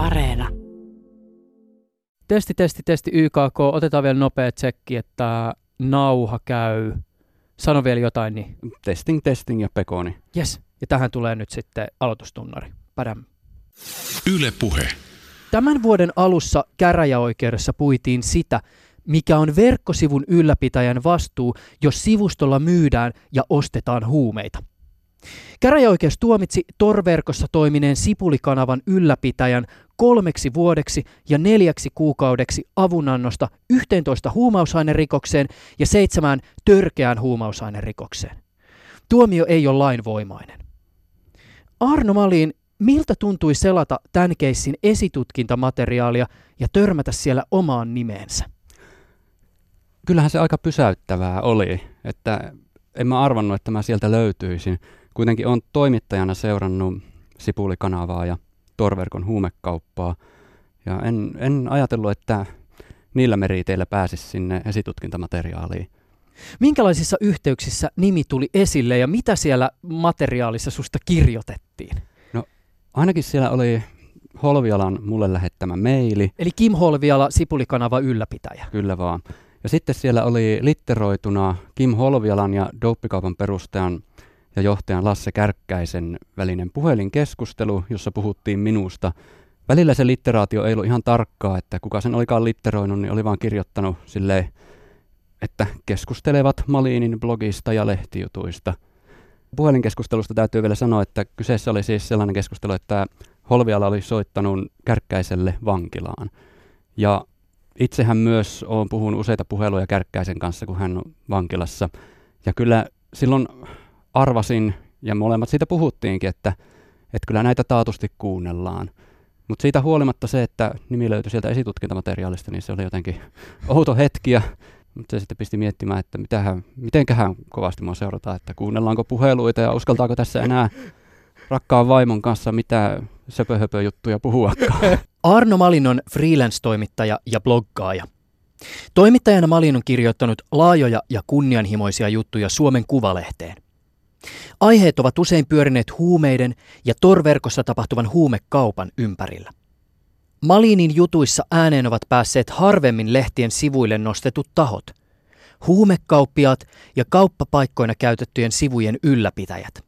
Areena. Testi, testi, testi YKK. Otetaan vielä nopea tsekki, että nauha käy. Sano vielä jotain, niin Testing, testing ja pekoni. yes. Ja tähän tulee nyt sitten aloitustunnari. Padam. Yle Puhe. Tämän vuoden alussa käräjäoikeudessa puitiin sitä, mikä on verkkosivun ylläpitäjän vastuu, jos sivustolla myydään ja ostetaan huumeita. Käräjäoikeus tuomitsi Tor-verkossa toimineen Sipulikanavan ylläpitäjän kolmeksi vuodeksi ja neljäksi kuukaudeksi avunannosta 11 huumausainerikokseen ja seitsemään törkeään huumausainerikokseen. Tuomio ei ole lainvoimainen. Arno Malin, miltä tuntui selata tämän keissin esitutkintamateriaalia ja törmätä siellä omaan nimeensä? Kyllähän se aika pysäyttävää oli, että en mä arvannut, että mä sieltä löytyisin. Kuitenkin on toimittajana seurannut Sipulikanavaa ja Torverkon huumekauppaa. Ja en, en ajatellut, että niillä meriteillä pääsisi sinne esitutkintamateriaaliin. Minkälaisissa yhteyksissä nimi tuli esille ja mitä siellä materiaalissa susta kirjoitettiin? Ainakin siellä oli Holvialan mulle lähettämä maili, Eli Kim Holviala, Sipulikanava ylläpitäjä. kyllä vaan. Ja sitten siellä oli litteroituna Kim Holvialan ja Douppikaupan perustajan ja johtajan Lasse Kärkkäisen välinen puhelinkeskustelu, jossa puhuttiin minusta. Välillä se litteraatio ei ollut ihan tarkkaa, että kuka sen olikaan litteroinut, niin oli vaan kirjoittanut silleen, että keskustelevat Malinin blogista ja lehtijutuista. Puhelinkeskustelusta täytyy vielä sanoa, että kyseessä oli siis sellainen keskustelu, että Holviala oli soittanut Kärkkäiselle vankilaan. Ja itsehän myös olen puhunut useita puheluja Kärkkäisen kanssa, kun hän on vankilassa. Ja kyllä silloin arvasin, ja molemmat siitä puhuttiinkin, että, että kyllä näitä taatusti kuunnellaan. Mutta siitä huolimatta se, että nimi löytyi sieltä esitutkintamateriaalista, niin se oli jotenkin outo hetki. Ja, mutta se sitten pisti miettimään, että mitähän, mitenköhän kovasti mua seurataan, että kuunnellaanko puheluita ja uskaltaako tässä enää rakkaan vaimon kanssa mitä söpöhöpö juttuja puhuakaan. Arno Malin on freelance-toimittaja ja bloggaaja. Toimittajana Malin on kirjoittanut laajoja ja kunnianhimoisia juttuja Suomen Kuvalehteen. Aiheet ovat usein pyörineet huumeiden ja torverkossa tapahtuvan huumekaupan ympärillä. Malinin jutuissa ääneen ovat päässeet harvemmin lehtien sivuille nostetut tahot. Huumekauppiaat ja kauppapaikkoina käytettyjen sivujen ylläpitäjät.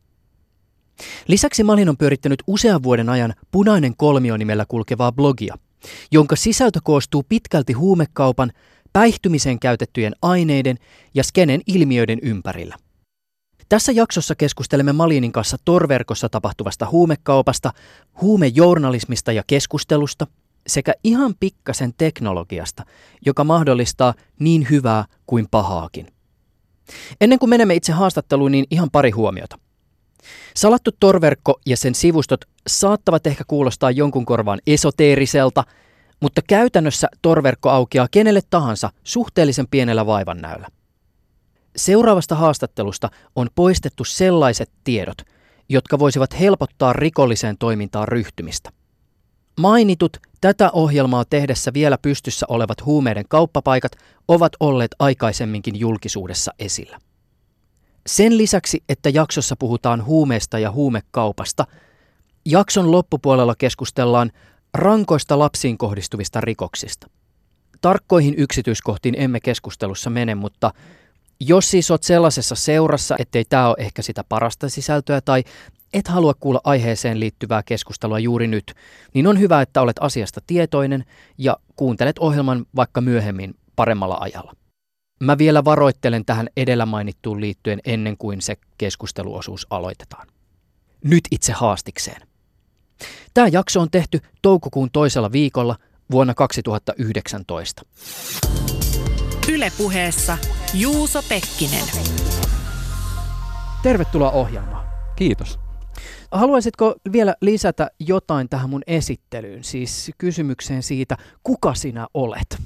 Lisäksi Malin on pyörittänyt usean vuoden ajan Punainen kolmio nimellä kulkevaa blogia, jonka sisältö koostuu pitkälti huumekaupan, päihtymiseen käytettyjen aineiden ja skenen ilmiöiden ympärillä. Tässä jaksossa keskustelemme Malinin kanssa Torverkossa tapahtuvasta huumekaupasta, huumejournalismista ja keskustelusta sekä ihan pikkasen teknologiasta, joka mahdollistaa niin hyvää kuin pahaakin. Ennen kuin menemme itse haastatteluun, niin ihan pari huomiota. Salattu torverkko ja sen sivustot saattavat ehkä kuulostaa jonkun korvaan esoteeriselta, mutta käytännössä torverkko aukeaa kenelle tahansa suhteellisen pienellä vaivannäöllä. Seuraavasta haastattelusta on poistettu sellaiset tiedot, jotka voisivat helpottaa rikolliseen toimintaan ryhtymistä. Mainitut tätä ohjelmaa tehdessä vielä pystyssä olevat huumeiden kauppapaikat ovat olleet aikaisemminkin julkisuudessa esillä. Sen lisäksi, että jaksossa puhutaan huumeesta ja huumekaupasta, jakson loppupuolella keskustellaan rankoista lapsiin kohdistuvista rikoksista. Tarkkoihin yksityiskohtiin emme keskustelussa mene, mutta jos siis olet sellaisessa seurassa, ettei tämä ole ehkä sitä parasta sisältöä tai et halua kuulla aiheeseen liittyvää keskustelua juuri nyt, niin on hyvä, että olet asiasta tietoinen ja kuuntelet ohjelman vaikka myöhemmin paremmalla ajalla. Mä vielä varoittelen tähän edellä mainittuun liittyen ennen kuin se keskusteluosuus aloitetaan. Nyt itse haastikseen. Tämä jakso on tehty toukokuun toisella viikolla vuonna 2019. Yle Puheessa Juuso Pekkinen. Tervetuloa ohjelmaan. Kiitos. Haluaisitko vielä lisätä jotain tähän mun esittelyyn, siis kysymykseen siitä, kuka sinä olet?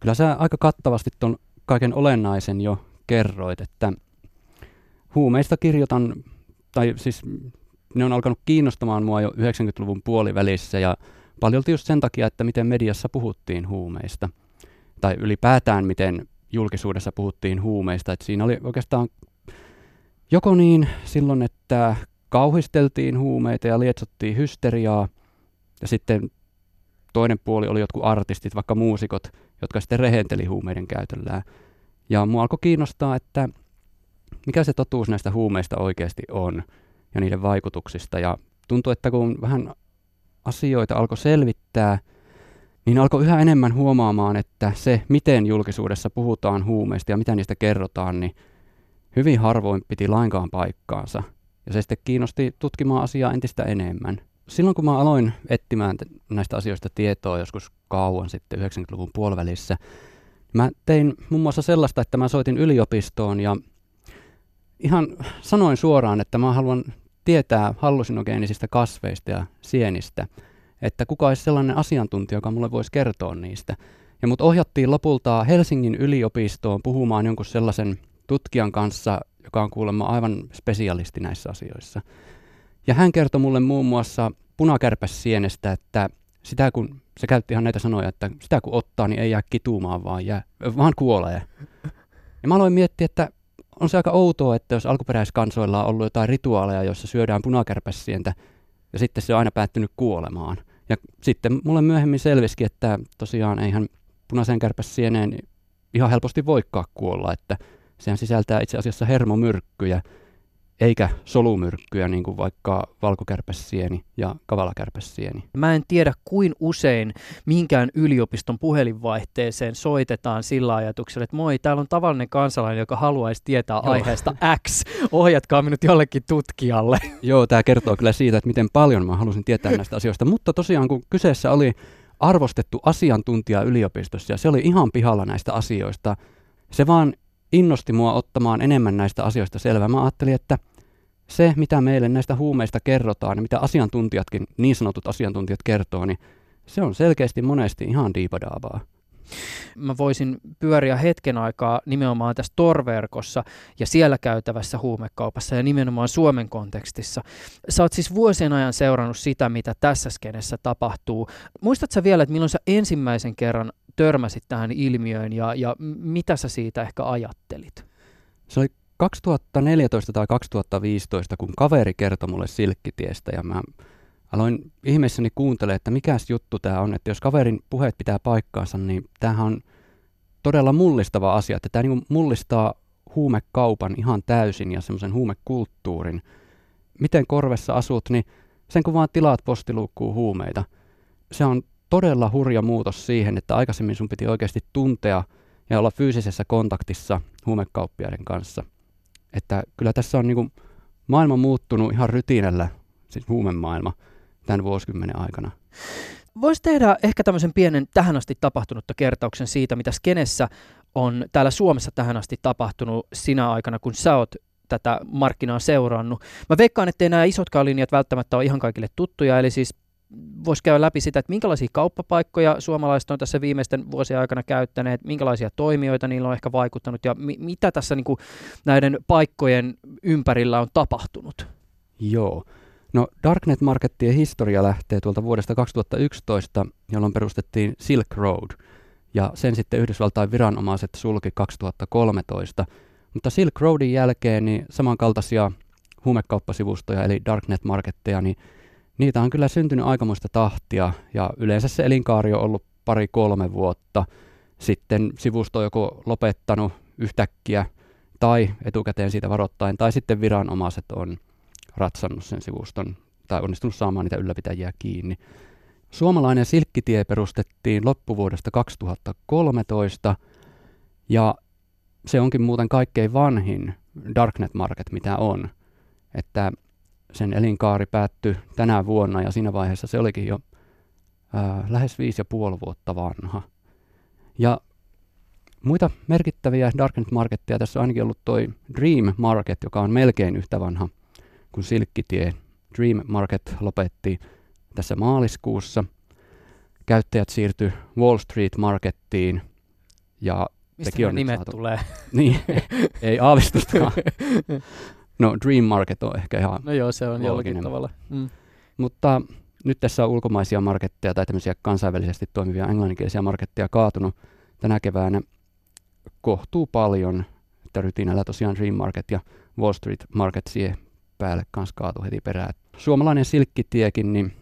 Kyllä sä aika kattavasti ton kaiken olennaisen jo kerroit, että huumeista kirjoitan, tai siis ne on alkanut kiinnostamaan mua jo 90-luvun puolivälissä ja paljolti just sen takia, että miten mediassa puhuttiin huumeista. Tai ylipäätään miten julkisuudessa puhuttiin huumeista. Että siinä oli oikeastaan joko niin silloin, että kauhisteltiin huumeita ja lietsottiin hysteriaa, ja sitten toinen puoli oli jotkut artistit, vaikka muusikot, jotka sitten rehenteli huumeiden käytöllään. Ja mua alkoi kiinnostaa, että mikä se totuus näistä huumeista oikeasti on ja niiden vaikutuksista. Ja tuntui, että kun vähän asioita alkoi selvittää, niin alkoi yhä enemmän huomaamaan, että se, miten julkisuudessa puhutaan huumeista ja mitä niistä kerrotaan, niin hyvin harvoin piti lainkaan paikkaansa. Ja se sitten kiinnosti tutkimaan asiaa entistä enemmän. Silloin kun mä aloin etsimään näistä asioista tietoa joskus kauan sitten 90-luvun puolivälissä, mä tein muun muassa sellaista, että mä soitin yliopistoon ja ihan sanoin suoraan, että mä haluan tietää hallusinogeenisistä kasveista ja sienistä, että kuka olisi sellainen asiantuntija, joka mulle voisi kertoa niistä. Ja mut ohjattiin lopulta Helsingin yliopistoon puhumaan jonkun sellaisen tutkijan kanssa, joka on kuulemma aivan spesialisti näissä asioissa. Ja hän kertoi mulle muun muassa punakärpässienestä, että sitä kun, se käytti ihan näitä sanoja, että sitä kun ottaa, niin ei jää kitumaan, vaan, jää, vaan kuolee. Ja mä aloin miettiä, että on se aika outoa, että jos alkuperäiskansoilla on ollut jotain rituaaleja, joissa syödään punakärpässientä, ja sitten se on aina päättynyt kuolemaan. Ja sitten mulle myöhemmin selvisikin, että tosiaan eihän punaisen kärpäsieneen ihan helposti voikaan kuolla, että sehän sisältää itse asiassa hermomyrkkyjä, eikä solumyrkkyjä, niin kuin vaikka valkokärpäsieni ja kavalakärpäsieni. Mä en tiedä, kuin usein minkään yliopiston puhelinvaihteeseen soitetaan sillä ajatuksella, että moi, täällä on tavallinen kansalainen, joka haluaisi tietää Joo. aiheesta X. Ohjatkaa minut jollekin tutkijalle. Joo, tämä kertoo kyllä siitä, että miten paljon mä halusin tietää näistä asioista. Mutta tosiaan, kun kyseessä oli arvostettu asiantuntija yliopistossa, ja se oli ihan pihalla näistä asioista, se vaan innosti mua ottamaan enemmän näistä asioista selvää. Mä ajattelin, että se, mitä meille näistä huumeista kerrotaan ja mitä asiantuntijatkin, niin sanotut asiantuntijat kertoo, niin se on selkeästi monesti ihan diipadaavaa. Mä voisin pyöriä hetken aikaa nimenomaan tässä torverkossa ja siellä käytävässä huumekaupassa ja nimenomaan Suomen kontekstissa. Sä oot siis vuosien ajan seurannut sitä, mitä tässä skenessä tapahtuu. Muistatko vielä, että milloin sä ensimmäisen kerran törmäsit tähän ilmiöön ja, ja mitä sä siitä ehkä ajattelit? Se oli 2014 tai 2015, kun kaveri kertoi mulle Silkkitiestä ja mä aloin ihmeessäni kuuntelemaan, että mikäs juttu tämä on, että jos kaverin puheet pitää paikkaansa, niin tämähän on todella mullistava asia, että tämä niin mullistaa huumekaupan ihan täysin ja semmoisen huumekulttuurin. Miten korvessa asut, niin sen kun vaan tilaat postiluukkuun huumeita, se on todella hurja muutos siihen, että aikaisemmin sun piti oikeasti tuntea ja olla fyysisessä kontaktissa huumekauppiaiden kanssa. Että kyllä tässä on niin maailma muuttunut ihan rytinällä, siis huumemaailma, tämän vuosikymmenen aikana. Voisi tehdä ehkä tämmöisen pienen tähän asti tapahtunutta kertauksen siitä, mitä skenessä on täällä Suomessa tähän asti tapahtunut sinä aikana, kun sä oot tätä markkinaa seurannut. Mä veikkaan, että nämä isotkaan linjat välttämättä ole ihan kaikille tuttuja, eli siis voisi käydä läpi sitä, että minkälaisia kauppapaikkoja suomalaiset on tässä viimeisten vuosien aikana käyttäneet, minkälaisia toimijoita niillä on ehkä vaikuttanut ja mi- mitä tässä niin kuin näiden paikkojen ympärillä on tapahtunut? Joo. No Darknet Markettien historia lähtee tuolta vuodesta 2011, jolloin perustettiin Silk Road, ja sen sitten Yhdysvaltain viranomaiset sulki 2013. Mutta Silk Roadin jälkeen niin samankaltaisia huumekauppasivustoja, eli Darknet Marketteja, niin niitä on kyllä syntynyt aikamoista tahtia, ja yleensä se elinkaari on ollut pari-kolme vuotta. Sitten sivusto on joko lopettanut yhtäkkiä, tai etukäteen siitä varoittain, tai sitten viranomaiset on ratsannut sen sivuston tai onnistunut saamaan niitä ylläpitäjiä kiinni. Suomalainen silkkitie perustettiin loppuvuodesta 2013 ja se onkin muuten kaikkein vanhin Darknet Market, mitä on. Että sen elinkaari päättyi tänä vuonna ja siinä vaiheessa se olikin jo ää, lähes viisi ja puoli vuotta vanha. Ja muita merkittäviä Darknet Marketteja tässä on ainakin ollut toi Dream Market, joka on melkein yhtä vanha – kun Silkkitie Dream Market lopetti tässä maaliskuussa. Käyttäjät siirtyi Wall Street Markettiin ja Mistä on nimet saatu... tulee? niin, ei aavistustakaan. No Dream Market on ehkä ihan No joo, se on jollakin tavalla. Mm. Mutta nyt tässä on ulkomaisia marketteja tai tämmöisiä kansainvälisesti toimivia englanninkielisiä marketteja kaatunut tänä keväänä kohtuu paljon. Että rytinällä tosiaan Dream Market ja Wall Street Market siihen päälle kanssa kaatu heti perään. Suomalainen silkkitiekin, niin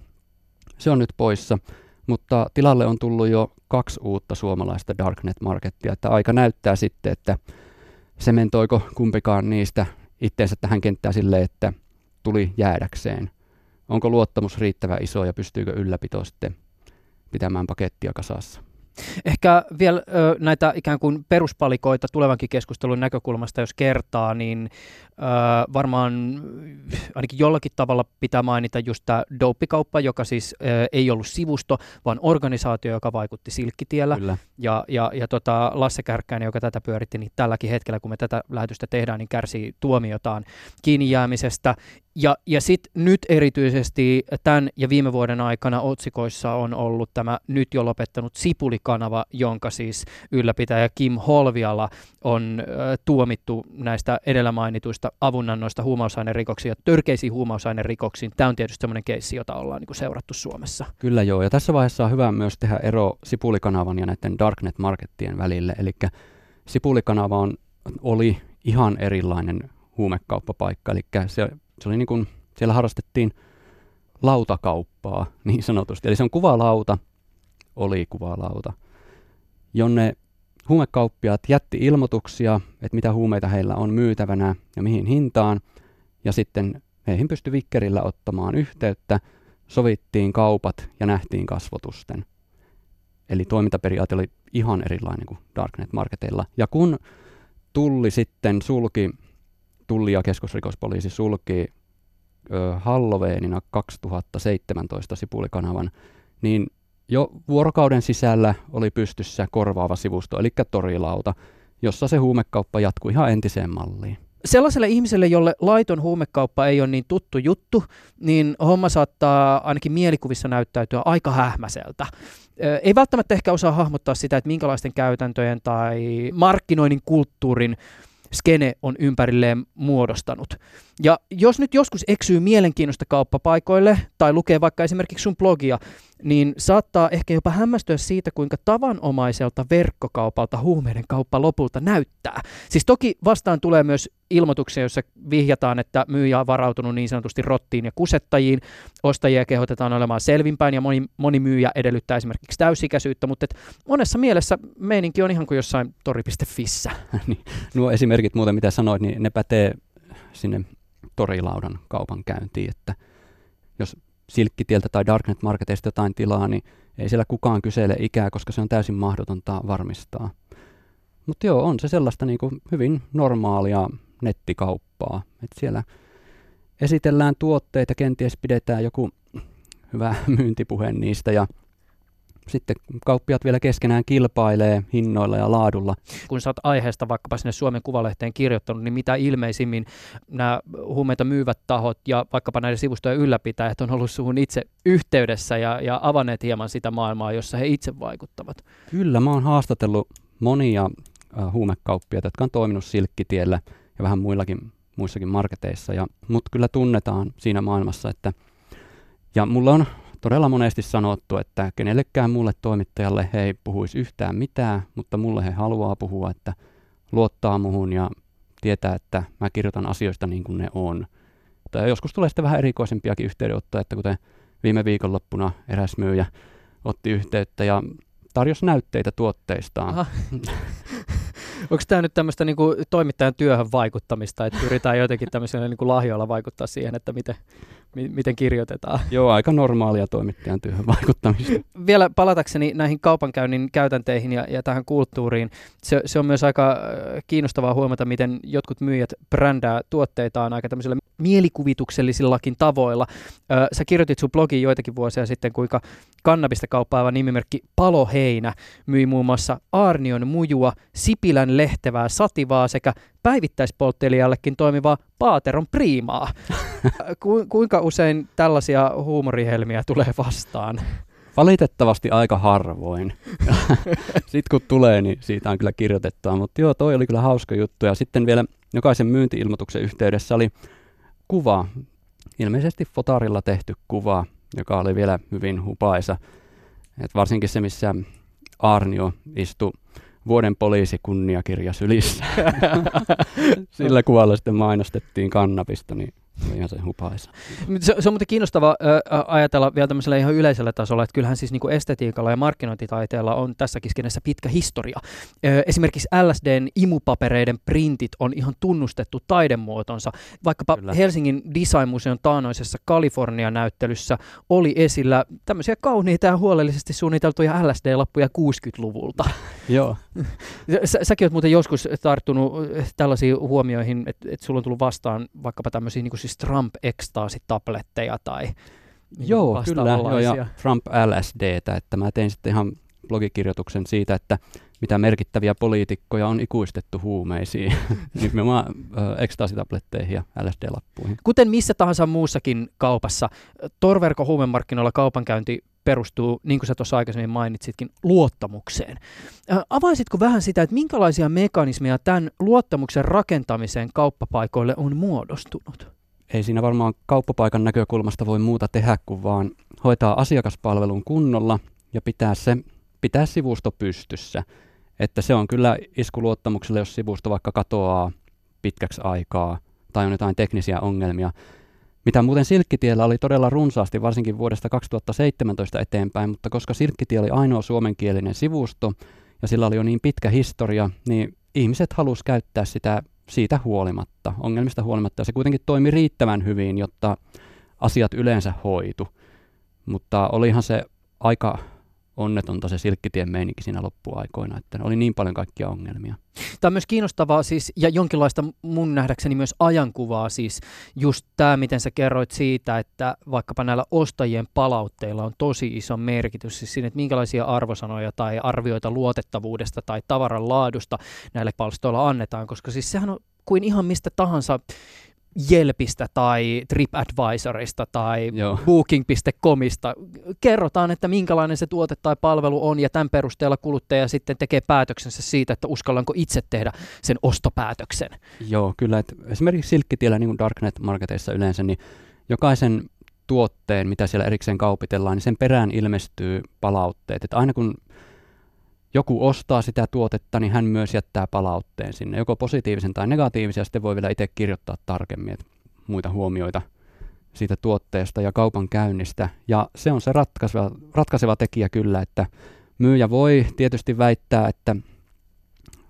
se on nyt poissa. mutta tilalle on tullut jo kaksi uutta suomalaista Darknet-markettia, että aika näyttää sitten, että sementoiko kumpikaan niistä itteensä tähän kenttään sille, että tuli jäädäkseen. Onko luottamus riittävän iso ja pystyykö ylläpito sitten pitämään pakettia kasassa? Ehkä vielä ö, näitä ikään kuin peruspalikoita tulevankin keskustelun näkökulmasta, jos kertaa, niin ö, varmaan ainakin jollakin tavalla pitää mainita just tämä douppikauppa, joka siis ö, ei ollut sivusto, vaan organisaatio, joka vaikutti Silkkitiellä. Kyllä. Ja, ja, ja tota Lasse Kärkkäinen, joka tätä pyöritti, niin tälläkin hetkellä, kun me tätä lähetystä tehdään, niin kärsii tuomiotaan kiinni jäämisestä. Ja, ja sitten nyt erityisesti tämän ja viime vuoden aikana otsikoissa on ollut tämä nyt jo lopettanut Sipuli-kanava, jonka siis ylläpitäjä Kim Holviala on ö, tuomittu näistä edellä mainituista avunannoista huumausainerikoksiin ja törkeisiin huumausainerikoksiin. Tämä on tietysti sellainen keissi, jota ollaan niin seurattu Suomessa. Kyllä joo, ja tässä vaiheessa on hyvä myös tehdä ero Sipulikanavan ja näiden Darknet-markettien välille, eli Sipulikanava on, oli ihan erilainen huumekauppapaikka, eli se se oli niin kuin, siellä harrastettiin lautakauppaa niin sanotusti. Eli se on kuvalauta, oli kuvalauta, jonne huumekauppiaat jätti ilmoituksia, että mitä huumeita heillä on myytävänä ja mihin hintaan, ja sitten heihin pystyi vikkerillä ottamaan yhteyttä, sovittiin kaupat ja nähtiin kasvotusten. Eli toimintaperiaate oli ihan erilainen kuin Darknet-marketeilla. Ja kun tulli sitten sulki tulli ja keskusrikospoliisi sulki Halloweenina 2017 Sipulikanavan, niin jo vuorokauden sisällä oli pystyssä korvaava sivusto, eli torilauta, jossa se huumekauppa jatkui ihan entiseen malliin. Sellaiselle ihmiselle, jolle laiton huumekauppa ei ole niin tuttu juttu, niin homma saattaa ainakin mielikuvissa näyttäytyä aika hähmäseltä. Ei välttämättä ehkä osaa hahmottaa sitä, että minkälaisten käytäntöjen tai markkinoinnin kulttuurin skene on ympärilleen muodostanut. Ja jos nyt joskus eksyy mielenkiinnosta kauppapaikoille tai lukee vaikka esimerkiksi sun blogia, niin saattaa ehkä jopa hämmästyä siitä, kuinka tavanomaiselta verkkokaupalta huumeiden kauppa lopulta näyttää. Siis toki vastaan tulee myös ilmoituksia, joissa vihjataan, että myyjä on varautunut niin sanotusti rottiin ja kusettajiin. Ostajia kehotetaan olemaan selvinpäin ja moni, moni myyjä edellyttää esimerkiksi täysikäisyyttä, mutta et monessa mielessä meininki on ihan kuin jossain tori.fissä. Niin, nuo esimerkit muuten, mitä sanoit, niin ne pätee sinne torilaudan kaupan käyntiin, että jos silkkitieltä tai Darknet Marketeista jotain tilaa, niin ei siellä kukaan kysele ikää, koska se on täysin mahdotonta varmistaa. Mutta joo, on se sellaista niin kuin hyvin normaalia nettikauppaa. Et siellä esitellään tuotteita, kenties pidetään joku hyvä myyntipuhe niistä ja sitten kauppiat vielä keskenään kilpailee hinnoilla ja laadulla. Kun sä oot aiheesta vaikkapa sinne Suomen Kuvalehteen kirjoittanut, niin mitä ilmeisimmin nämä huumeita myyvät tahot ja vaikkapa näiden sivustojen ylläpitäjät on ollut suhun itse yhteydessä ja, ja avanneet hieman sitä maailmaa, jossa he itse vaikuttavat? Kyllä, mä oon haastatellut monia äh, huumekauppiaita, jotka on toiminut Silkkitiellä ja vähän muillakin muissakin marketeissa, ja mut kyllä tunnetaan siinä maailmassa, että ja mulla on todella monesti sanottu, että kenellekään muulle toimittajalle he ei puhuisi yhtään mitään, mutta mulle he haluaa puhua, että luottaa muhun ja tietää, että mä kirjoitan asioista niin kuin ne on. Tai joskus tulee sitten vähän erikoisempiakin yhteydenottoja, että kuten viime viikonloppuna eräs myyjä otti yhteyttä ja tarjosi näytteitä tuotteistaan. Onko tämä nyt tämmöistä niinku toimittajan työhön vaikuttamista, että pyritään jotenkin tämmöisellä niinku lahjoilla vaikuttaa siihen, että miten, mi- miten kirjoitetaan? Joo, aika normaalia toimittajan työhön vaikuttamista. Vielä palatakseni näihin kaupankäynnin käytänteihin ja, ja tähän kulttuuriin, se, se on myös aika äh, kiinnostavaa huomata, miten jotkut myyjät brändää tuotteitaan aika tämmöisillä mielikuvituksellisillakin tavoilla. Ö, sä kirjoitit sun blogiin joitakin vuosia sitten, kuinka kannabista kauppaava nimimerkki Paloheinä myi muun muassa Arnion mujua, Sipilän lehtevää sativaa sekä päivittäispolttelijallekin toimivaa Paateron priimaa. Ku, kuinka usein tällaisia huumorihelmiä tulee vastaan? Valitettavasti aika harvoin. sitten kun tulee, niin siitä on kyllä kirjoitettua. Mutta joo, toi oli kyllä hauska juttu. Ja sitten vielä jokaisen myyntiilmoituksen yhteydessä oli kuva, ilmeisesti fotarilla tehty kuva, joka oli vielä hyvin hupaisa. Et varsinkin se, missä Arnio istui vuoden poliisikunniakirja sylissä. Sillä kuvalla sitten mainostettiin kannabista, niin Ihan se hupaisa. Se, se on muuten kiinnostava äh, ajatella vielä tämmöisellä ihan yleisellä tasolla, että kyllähän siis niin kuin estetiikalla ja markkinointitaiteella on tässäkin skenessä pitkä historia. Äh, esimerkiksi LSDn imupapereiden printit on ihan tunnustettu taidemuotonsa. Vaikkapa Kyllä. Helsingin Design Museon taanoisessa Kalifornia-näyttelyssä oli esillä tämmöisiä kauniita ja huolellisesti suunniteltuja LSD-lappuja 60-luvulta. Joo. Sä, säkin oot muuten joskus tarttunut tällaisiin huomioihin, että et sulla on tullut vastaan vaikkapa tämmöisiä niin kuin siis Trump ekstaasitabletteja tai niin Joo, kyllä, joo, ja Trump LSDtä, että mä tein sitten ihan blogikirjoituksen siitä, että mitä merkittäviä poliitikkoja on ikuistettu huumeisiin, nimenomaan ekstaasitabletteihin ja LSD-lappuihin. Kuten missä tahansa muussakin kaupassa, torverko huumemarkkinoilla kaupankäynti perustuu, niin kuin sä tuossa aikaisemmin mainitsitkin, luottamukseen. Avaisitko vähän sitä, että minkälaisia mekanismeja tämän luottamuksen rakentamiseen kauppapaikoille on muodostunut? Ei siinä varmaan kauppapaikan näkökulmasta voi muuta tehdä kuin vaan hoitaa asiakaspalvelun kunnolla ja pitää se pitää sivusto pystyssä. Että se on kyllä isku luottamukselle, jos sivusto vaikka katoaa pitkäksi aikaa tai on jotain teknisiä ongelmia. Mitä muuten Silkkitiellä oli todella runsaasti, varsinkin vuodesta 2017 eteenpäin, mutta koska Silkkitie oli ainoa suomenkielinen sivusto ja sillä oli jo niin pitkä historia, niin ihmiset halusivat käyttää sitä siitä huolimatta, ongelmista huolimatta. Ja se kuitenkin toimi riittävän hyvin, jotta asiat yleensä hoitu. Mutta olihan se aika onnetonta se silkkitien meininki siinä loppuaikoina, että oli niin paljon kaikkia ongelmia. Tämä on myös kiinnostavaa siis, ja jonkinlaista mun nähdäkseni myös ajankuvaa siis just tämä, miten sä kerroit siitä, että vaikkapa näillä ostajien palautteilla on tosi iso merkitys siis siinä, että minkälaisia arvosanoja tai arvioita luotettavuudesta tai tavaran laadusta näille palstoilla annetaan, koska siis sehän on kuin ihan mistä tahansa Jelpistä tai TripAdvisorista tai Joo. Booking.comista. Kerrotaan, että minkälainen se tuote tai palvelu on ja tämän perusteella kuluttaja sitten tekee päätöksensä siitä, että uskallanko itse tehdä sen ostopäätöksen. Joo, kyllä. Että esimerkiksi Silkkitiellä, niin kuin Darknet-marketeissa yleensä, niin jokaisen tuotteen, mitä siellä erikseen kaupitellaan, niin sen perään ilmestyy palautteet. Että aina kun joku ostaa sitä tuotetta, niin hän myös jättää palautteen sinne, joko positiivisen tai negatiivisen, ja sitten voi vielä itse kirjoittaa tarkemmin että muita huomioita siitä tuotteesta ja kaupan käynnistä. Ja se on se ratkaiseva, ratkaiseva tekijä kyllä, että myyjä voi tietysti väittää, että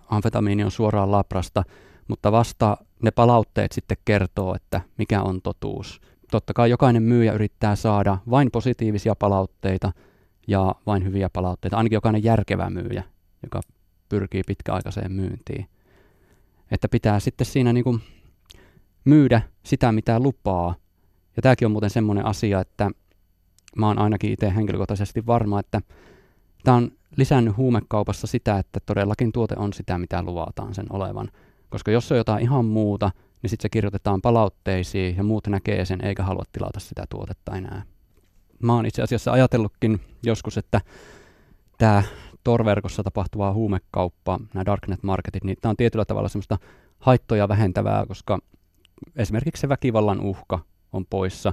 amfetamiini on suoraan labrasta, mutta vasta ne palautteet sitten kertoo, että mikä on totuus. Totta kai jokainen myyjä yrittää saada vain positiivisia palautteita – ja vain hyviä palautteita, ainakin jokainen järkevä myyjä, joka pyrkii pitkäaikaiseen myyntiin. Että pitää sitten siinä niin kuin myydä sitä, mitä lupaa. Ja tämäkin on muuten semmoinen asia, että mä oon ainakin itse henkilökohtaisesti varma, että tämä on lisännyt huumekaupassa sitä, että todellakin tuote on sitä, mitä luvataan sen olevan. Koska jos on jotain ihan muuta, niin sitten se kirjoitetaan palautteisiin ja muut näkee sen eikä halua tilata sitä tuotetta enää mä oon itse asiassa ajatellutkin joskus, että tämä torverkossa tapahtuva huumekauppa, nämä darknet-marketit, niin tämä on tietyllä tavalla semmoista haittoja vähentävää, koska esimerkiksi se väkivallan uhka on poissa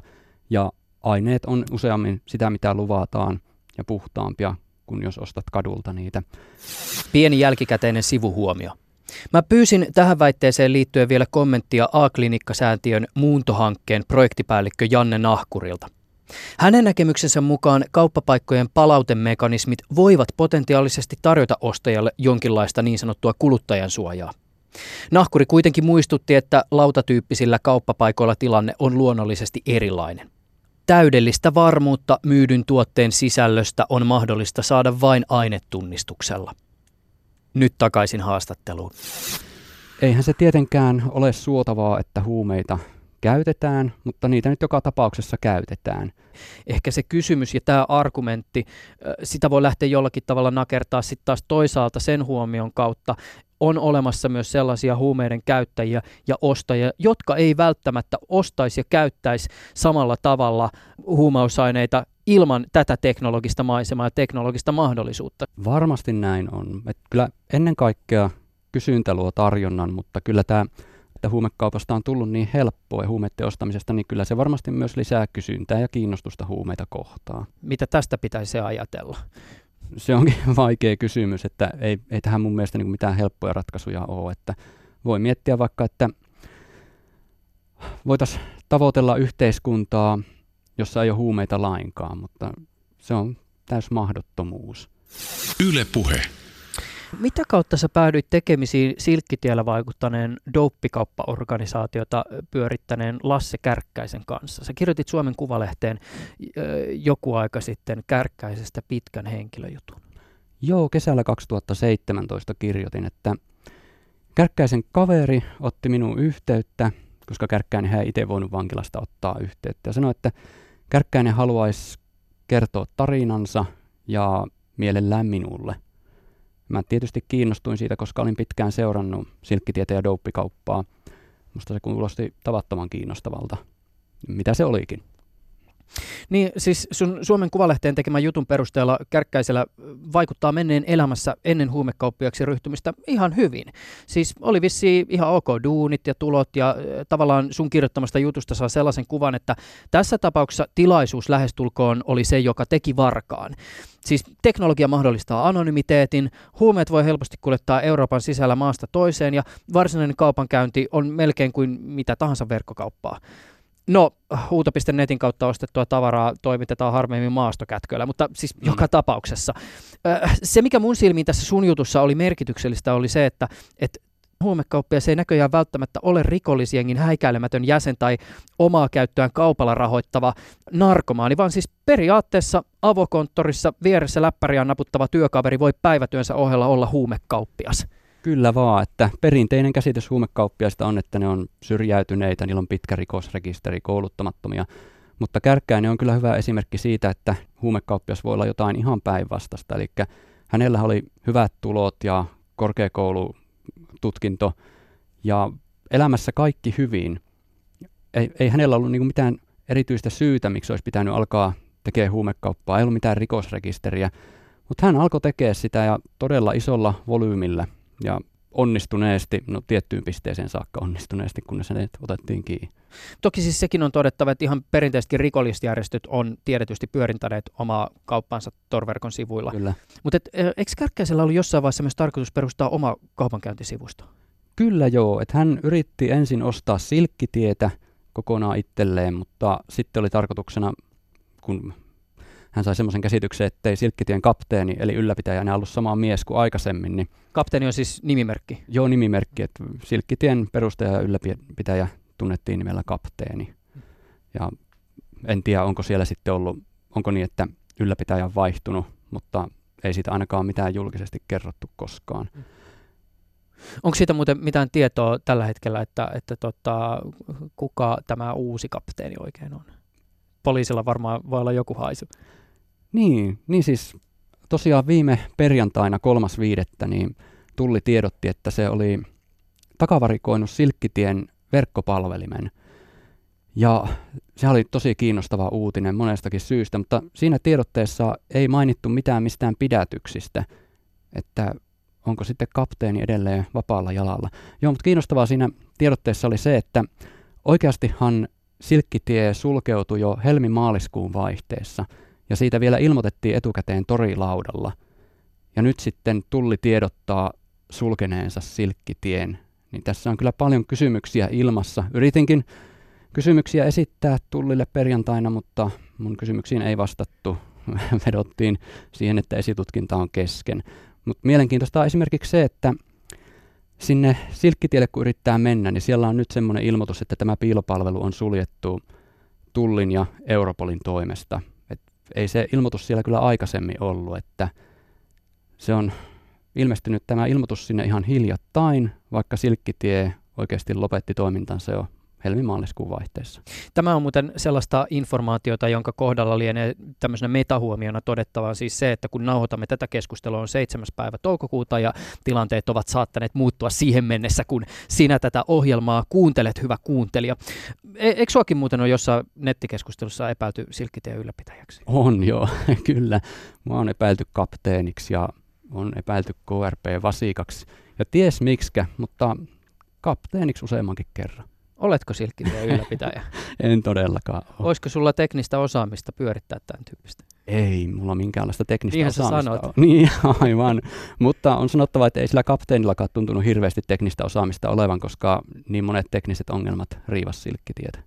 ja aineet on useammin sitä, mitä luvataan ja puhtaampia kuin jos ostat kadulta niitä. Pieni jälkikäteinen sivuhuomio. Mä pyysin tähän väitteeseen liittyen vielä kommenttia A-klinikkasäätiön muuntohankkeen projektipäällikkö Janne Nahkurilta. Hänen näkemyksensä mukaan kauppapaikkojen palautemekanismit voivat potentiaalisesti tarjota ostajalle jonkinlaista niin sanottua kuluttajan suojaa. Nahkuri kuitenkin muistutti, että lautatyyppisillä kauppapaikoilla tilanne on luonnollisesti erilainen. Täydellistä varmuutta myydyn tuotteen sisällöstä on mahdollista saada vain ainetunnistuksella. Nyt takaisin haastatteluun. Eihän se tietenkään ole suotavaa, että huumeita käytetään, mutta niitä nyt joka tapauksessa käytetään. Ehkä se kysymys ja tämä argumentti, sitä voi lähteä jollakin tavalla nakertaa sitten taas toisaalta sen huomion kautta, on olemassa myös sellaisia huumeiden käyttäjiä ja ostajia, jotka ei välttämättä ostaisi ja käyttäisi samalla tavalla huumausaineita ilman tätä teknologista maisemaa ja teknologista mahdollisuutta. Varmasti näin on. Et kyllä ennen kaikkea kysyntä luo tarjonnan, mutta kyllä tämä että huumekaupasta on tullut niin helppoa ja huumeiden ostamisesta, niin kyllä se varmasti myös lisää kysyntää ja kiinnostusta huumeita kohtaan. Mitä tästä pitäisi ajatella? Se onkin vaikea kysymys, että ei, ei tähän mun mielestä niin mitään helppoja ratkaisuja ole. Että voi miettiä vaikka, että voitaisiin tavoitella yhteiskuntaa, jossa ei ole huumeita lainkaan, mutta se on täys mahdottomuus. Yle Puhe. Mitä kautta sä päädyit tekemisiin Silkkitiellä vaikuttaneen douppikauppaorganisaatiota pyörittäneen Lasse Kärkkäisen kanssa? Sä kirjoitit Suomen Kuvalehteen joku aika sitten Kärkkäisestä pitkän henkilöjutun. Joo, kesällä 2017 kirjoitin, että Kärkkäisen kaveri otti minun yhteyttä, koska Kärkkäinen ei itse voinut vankilasta ottaa yhteyttä ja sanoi, että Kärkkäinen haluaisi kertoa tarinansa ja mielellään minulle. Mä tietysti kiinnostuin siitä, koska olin pitkään seurannut silkkitietä ja douppikauppaa. Musta se kuulosti tavattoman kiinnostavalta, mitä se olikin. Niin siis sun Suomen Kuvalehteen tekemän jutun perusteella Kärkkäisellä vaikuttaa menneen elämässä ennen huumekauppiaksi ryhtymistä ihan hyvin. Siis oli vissi ihan ok duunit ja tulot ja tavallaan sun kirjoittamasta jutusta saa sellaisen kuvan, että tässä tapauksessa tilaisuus lähestulkoon oli se, joka teki varkaan. Siis teknologia mahdollistaa anonymiteetin, huumeet voi helposti kuljettaa Euroopan sisällä maasta toiseen ja varsinainen kaupankäynti on melkein kuin mitä tahansa verkkokauppaa. No, huuto.netin kautta ostettua tavaraa toimitetaan harvemmin maastokätköillä, mutta siis mm. joka tapauksessa. Se, mikä mun silmiin tässä sun jutussa oli merkityksellistä, oli se, että, että huumekauppias ei näköjään välttämättä ole rikollisjengin häikäilemätön jäsen tai omaa käyttöään kaupalla rahoittava narkomaani, vaan siis periaatteessa avokonttorissa vieressä läppäriä naputtava työkaveri voi päivätyönsä ohella olla huumekauppias. Kyllä vaan, että perinteinen käsitys huumekauppiaista on, että ne on syrjäytyneitä, niillä on pitkä rikosrekisteri, kouluttamattomia. Mutta Kärkkäinen on kyllä hyvä esimerkki siitä, että huumekauppias voi olla jotain ihan päinvastasta. Eli hänellä oli hyvät tulot ja korkeakoulututkinto ja elämässä kaikki hyvin. Ei, ei hänellä ollut niin mitään erityistä syytä, miksi olisi pitänyt alkaa tekemään huumekauppaa. Ei ollut mitään rikosrekisteriä, mutta hän alkoi tekemään sitä ja todella isolla volyymillä – ja onnistuneesti, no tiettyyn pisteeseen saakka onnistuneesti, kunnes hänet otettiin kiinni. Toki siis sekin on todettava, että ihan perinteisesti rikollisjärjestöt on tiedetysti pyörintäneet omaa kauppansa torverkon sivuilla. Kyllä. Mutta e, eikö Kärkkäisellä ollut jossain vaiheessa myös tarkoitus perustaa oma kaupankäyntisivusto? Kyllä joo, että hän yritti ensin ostaa silkkitietä kokonaan itselleen, mutta sitten oli tarkoituksena, kun hän sai semmoisen käsityksen, että ei Silkkitien kapteeni eli ylläpitäjä enää ollut sama mies kuin aikaisemmin. Niin kapteeni on siis nimimerkki? Joo, nimimerkki. Että Silkkitien perustaja ja ylläpitäjä tunnettiin nimellä kapteeni. Ja en tiedä, onko siellä sitten ollut, onko niin, että ylläpitäjä on vaihtunut, mutta ei siitä ainakaan mitään julkisesti kerrottu koskaan. Onko siitä muuten mitään tietoa tällä hetkellä, että, että tota, kuka tämä uusi kapteeni oikein on? Poliisilla varmaan voi olla joku haisu. Niin, niin siis tosiaan viime perjantaina kolmas viidettä niin tulli tiedotti, että se oli takavarikoinut Silkkitien verkkopalvelimen. Ja se oli tosi kiinnostava uutinen monestakin syystä, mutta siinä tiedotteessa ei mainittu mitään mistään pidätyksistä, että onko sitten kapteeni edelleen vapaalla jalalla. Joo, mutta kiinnostavaa siinä tiedotteessa oli se, että oikeastihan Silkkitie sulkeutui jo helmi-maaliskuun vaihteessa – ja siitä vielä ilmoitettiin etukäteen torilaudalla. Ja nyt sitten tulli tiedottaa sulkeneensa silkkitien. Niin tässä on kyllä paljon kysymyksiä ilmassa. Yritinkin kysymyksiä esittää tullille perjantaina, mutta mun kysymyksiin ei vastattu. Vedottiin siihen, että esitutkinta on kesken. Mutta mielenkiintoista on esimerkiksi se, että sinne Silkkitielle kun yrittää mennä, niin siellä on nyt semmoinen ilmoitus, että tämä piilopalvelu on suljettu Tullin ja Europolin toimesta – ei se ilmoitus siellä kyllä aikaisemmin ollut, että se on ilmestynyt tämä ilmoitus sinne ihan hiljattain, vaikka Silkkitie oikeasti lopetti toimintansa jo helmimaaliskuun vaihteessa. Tämä on muuten sellaista informaatiota, jonka kohdalla lienee tämmöisenä metahuomiona todettava siis se, että kun nauhoitamme tätä keskustelua on 7. päivä toukokuuta ja tilanteet ovat saattaneet muuttua siihen mennessä, kun sinä tätä ohjelmaa kuuntelet, hyvä kuuntelija. E- eikö suakin muuten ole jossain nettikeskustelussa epäilty Silkkitien ylläpitäjäksi? On joo, kyllä. Mä oon epäilty kapteeniksi ja on epäilty KRP-vasikaksi. Ja ties miksikä, mutta kapteeniksi useammankin kerran. Oletko silkkitien ylläpitäjä? en todellakaan ole. Olisiko sulla teknistä osaamista pyörittää tämän tyyppistä? Ei mulla minkäänlaista teknistä Niinhän osaamista ole. Niin, aivan. Mutta on sanottava, että ei sillä kapteenillakaan tuntunut hirveästi teknistä osaamista olevan, koska niin monet tekniset ongelmat riivas silkkitietä.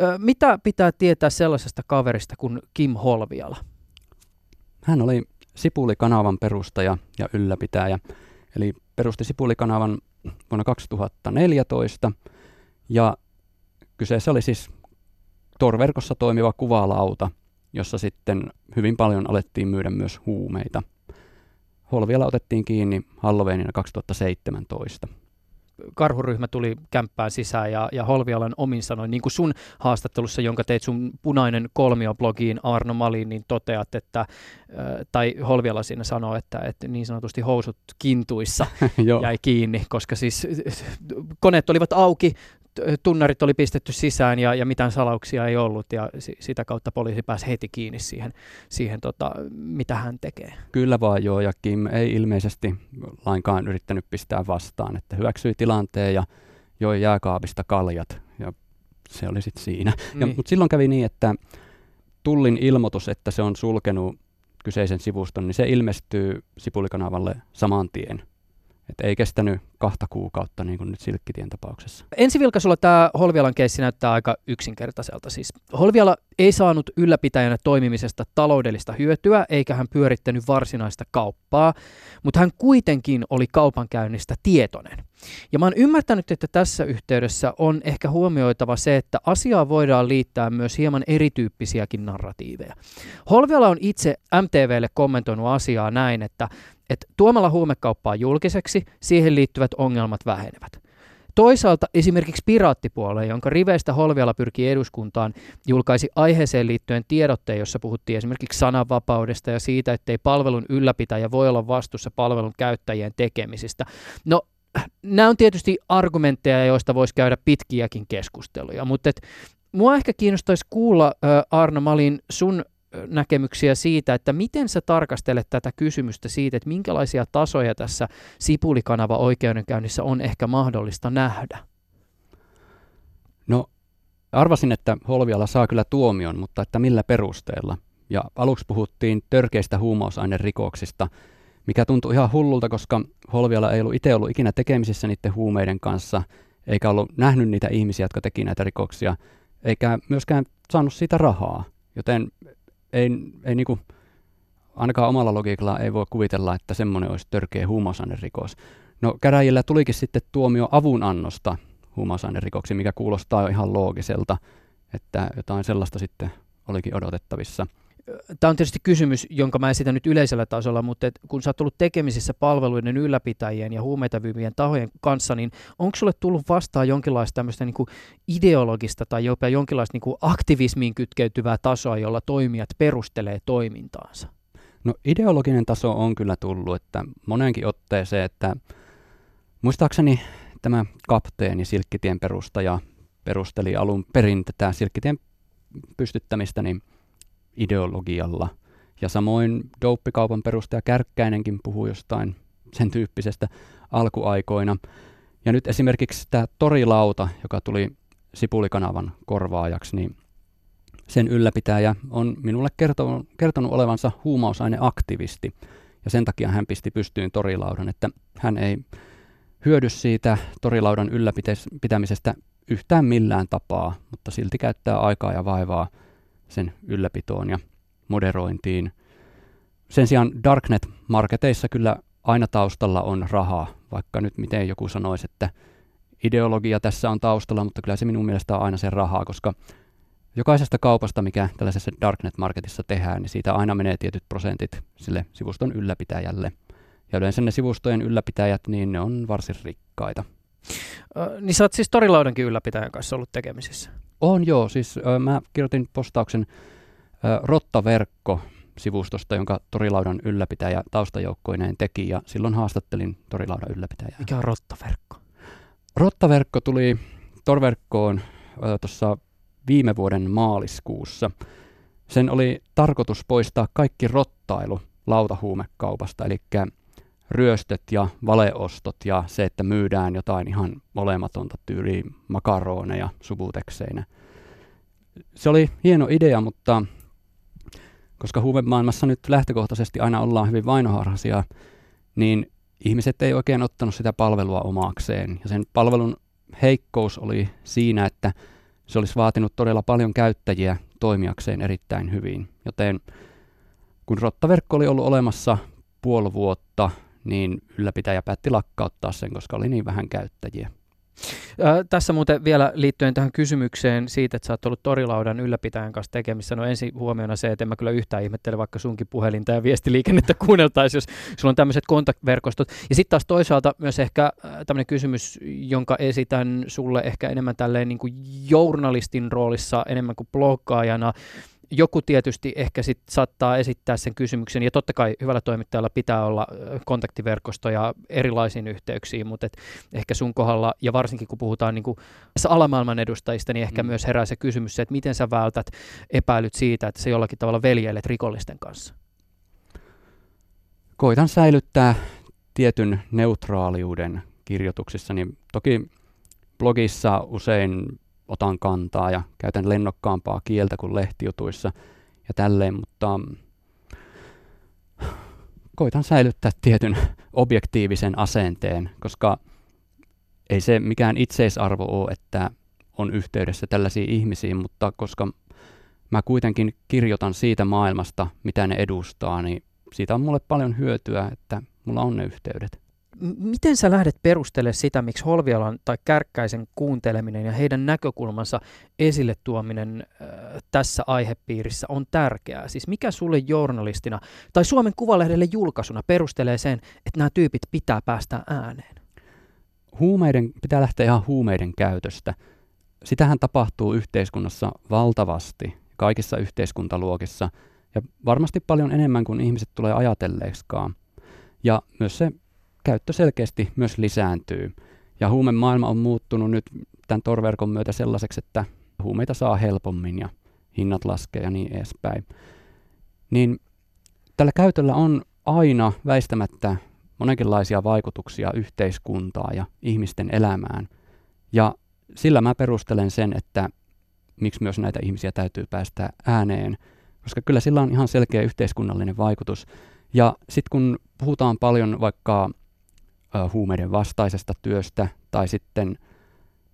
Ö, mitä pitää tietää sellaisesta kaverista kuin Kim Holviala? Hän oli Sipuli-kanavan perustaja ja ylläpitäjä. Eli perusti Sipuli-kanavan vuonna 2014 ja kyseessä oli siis torverkossa toimiva kuvalauta, jossa sitten hyvin paljon alettiin myydä myös huumeita. Holviala otettiin kiinni Halloweenina 2017 karhuryhmä tuli kämppään sisään ja, ja Holvialan omin sanoin, niin kuin sun haastattelussa, jonka teit sun punainen kolmio-blogiin Arno Malin, niin toteat, että, tai Holviala siinä sanoo, että, että niin sanotusti housut kintuissa jäi kiinni, koska siis koneet olivat auki, tunnarit oli pistetty sisään ja, ja mitään salauksia ei ollut ja si, sitä kautta poliisi pääsi heti kiinni siihen, siihen tota, mitä hän tekee. Kyllä vaan joo ja Kim ei ilmeisesti lainkaan yrittänyt pistää vastaan, että hyväksyi tilanteen ja joi jääkaapista kaljat ja se oli sitten siinä. Niin. Ja, mutta silloin kävi niin, että tullin ilmoitus, että se on sulkenut kyseisen sivuston, niin se ilmestyy Sipulikanavalle saman tien. Et ei kestänyt kahta kuukautta niin kuin nyt Silkkitien tapauksessa. Ensivilkaisulla tämä Holvialan keissi näyttää aika yksinkertaiselta. Siis Holviala ei saanut ylläpitäjänä toimimisesta taloudellista hyötyä, eikä hän pyörittänyt varsinaista kauppaa, mutta hän kuitenkin oli kaupankäynnistä tietoinen. Ja mä oon ymmärtänyt, että tässä yhteydessä on ehkä huomioitava se, että asiaa voidaan liittää myös hieman erityyppisiäkin narratiiveja. Holviala on itse MTVlle kommentoinut asiaa näin, että että tuomalla huumekauppaa julkiseksi, siihen liittyvät ongelmat vähenevät. Toisaalta esimerkiksi piraattipuolue, jonka riveistä Holviala pyrkii eduskuntaan, julkaisi aiheeseen liittyen tiedotteen, jossa puhuttiin esimerkiksi sananvapaudesta ja siitä, ettei palvelun ylläpitäjä voi olla vastuussa palvelun käyttäjien tekemisistä. No, nämä on tietysti argumentteja, joista voisi käydä pitkiäkin keskusteluja, mutta et, mua ehkä kiinnostaisi kuulla, Arno Malin, sun näkemyksiä siitä, että miten sä tarkastelet tätä kysymystä siitä, että minkälaisia tasoja tässä Sipulikanava oikeudenkäynnissä on ehkä mahdollista nähdä? No arvasin, että Holviala saa kyllä tuomion, mutta että millä perusteella? Ja aluksi puhuttiin törkeistä huumausainerikoksista, mikä tuntui ihan hullulta, koska Holviala ei ollut itse ollut ikinä tekemisissä niiden huumeiden kanssa, eikä ollut nähnyt niitä ihmisiä, jotka teki näitä rikoksia, eikä myöskään saanut siitä rahaa. Joten ei, ei niinku, ainakaan omalla logiikalla ei voi kuvitella, että semmoinen olisi törkeä huumausainerikos. No käräjillä tulikin sitten tuomio avunannosta huumausainerikoksi, mikä kuulostaa jo ihan loogiselta, että jotain sellaista sitten olikin odotettavissa tämä on tietysti kysymys, jonka mä esitän nyt yleisellä tasolla, mutta et kun sä oot tullut tekemisissä palveluiden ylläpitäjien ja huumeita myyvien tahojen kanssa, niin onko sulle tullut vastaan jonkinlaista tämmöistä niin kuin ideologista tai jopa jonkinlaista niin kuin aktivismiin kytkeytyvää tasoa, jolla toimijat perustelee toimintaansa? No ideologinen taso on kyllä tullut, että monenkin otteeseen, että muistaakseni tämä kapteeni Silkkitien perustaja perusteli alun perin tätä Silkkitien pystyttämistä, niin ideologialla. Ja samoin douppikaupan perustaja Kärkkäinenkin puhuu jostain sen tyyppisestä alkuaikoina. Ja nyt esimerkiksi tämä Torilauta, joka tuli Sipulikanavan korvaajaksi, niin sen ylläpitäjä on minulle kertonut, kertonut olevansa huumausaineaktivisti. Ja sen takia hän pisti pystyyn torilaudan, että hän ei hyödy siitä torilaudan ylläpitämisestä yhtään millään tapaa, mutta silti käyttää aikaa ja vaivaa sen ylläpitoon ja moderointiin. Sen sijaan Darknet-marketeissa kyllä aina taustalla on rahaa, vaikka nyt miten joku sanoisi, että ideologia tässä on taustalla, mutta kyllä se minun mielestä on aina se rahaa, koska jokaisesta kaupasta, mikä tällaisessa Darknet-marketissa tehdään, niin siitä aina menee tietyt prosentit sille sivuston ylläpitäjälle. Ja yleensä ne sivustojen ylläpitäjät, niin ne on varsin rikkaita. Ö, niin sä oot siis Torilaudankin ylläpitäjän kanssa ollut tekemisissä? On joo, siis ö, mä kirjoitin postauksen ö, Rottaverkko sivustosta, jonka Torilaudan ylläpitäjä taustajoukkoineen teki, ja silloin haastattelin Torilaudan ylläpitäjää. Mikä on Rottaverkko? Rottaverkko tuli Torverkkoon tuossa viime vuoden maaliskuussa. Sen oli tarkoitus poistaa kaikki rottailu lautahuumekaupasta, eli ryöstöt ja valeostot ja se, että myydään jotain ihan olematonta tyyliä makaroneja subutekseinä. Se oli hieno idea, mutta koska huumemaailmassa nyt lähtökohtaisesti aina ollaan hyvin vainoharhaisia, niin ihmiset ei oikein ottanut sitä palvelua omakseen. Ja sen palvelun heikkous oli siinä, että se olisi vaatinut todella paljon käyttäjiä toimijakseen erittäin hyvin. Joten kun rottaverkko oli ollut olemassa puoli vuotta, niin ylläpitäjä päätti lakkauttaa sen, koska oli niin vähän käyttäjiä. Ö, tässä muuten vielä liittyen tähän kysymykseen siitä, että sä oot ollut torilaudan ylläpitäjän kanssa tekemissä. No ensin huomiona se, että en mä kyllä yhtään ihmettele vaikka sunkin puhelinta ja viestiliikennettä kuunneltaisiin, jos sulla on tämmöiset kontaktverkostot. Ja sitten taas toisaalta myös ehkä tämmöinen kysymys, jonka esitän sulle ehkä enemmän tälleen niin kuin journalistin roolissa enemmän kuin bloggaajana joku tietysti ehkä sit saattaa esittää sen kysymyksen, ja totta kai hyvällä toimittajalla pitää olla kontaktiverkostoja erilaisiin yhteyksiin, mutta et ehkä sun kohdalla, ja varsinkin kun puhutaan niin kuin alamaailman edustajista, niin ehkä mm. myös herää se kysymys, se, että miten sä vältät epäilyt siitä, että se jollakin tavalla veljeilet rikollisten kanssa? Koitan säilyttää tietyn neutraaliuden kirjoituksissa, niin toki blogissa usein otan kantaa ja käytän lennokkaampaa kieltä kuin lehtijutuissa ja tälleen, mutta koitan säilyttää tietyn objektiivisen asenteen, koska ei se mikään itseisarvo ole, että on yhteydessä tällaisiin ihmisiin, mutta koska mä kuitenkin kirjoitan siitä maailmasta, mitä ne edustaa, niin siitä on mulle paljon hyötyä, että mulla on ne yhteydet miten sä lähdet perustelemaan sitä, miksi Holvialan tai Kärkkäisen kuunteleminen ja heidän näkökulmansa esille tuominen äh, tässä aihepiirissä on tärkeää? Siis mikä sulle journalistina tai Suomen Kuvalehdelle julkaisuna perustelee sen, että nämä tyypit pitää päästä ääneen? Huumeiden, pitää lähteä ihan huumeiden käytöstä. Sitähän tapahtuu yhteiskunnassa valtavasti, kaikissa yhteiskuntaluokissa, ja varmasti paljon enemmän kuin ihmiset tulee ajatelleeksikaan. Ja myös se käyttö selkeästi myös lisääntyy. Ja huumemaailma on muuttunut nyt tämän torverkon myötä sellaiseksi, että huumeita saa helpommin ja hinnat laskee ja niin edespäin. Niin tällä käytöllä on aina väistämättä monenkinlaisia vaikutuksia yhteiskuntaa ja ihmisten elämään. Ja sillä mä perustelen sen, että miksi myös näitä ihmisiä täytyy päästä ääneen, koska kyllä sillä on ihan selkeä yhteiskunnallinen vaikutus. Ja sitten kun puhutaan paljon vaikka huumeiden vastaisesta työstä tai sitten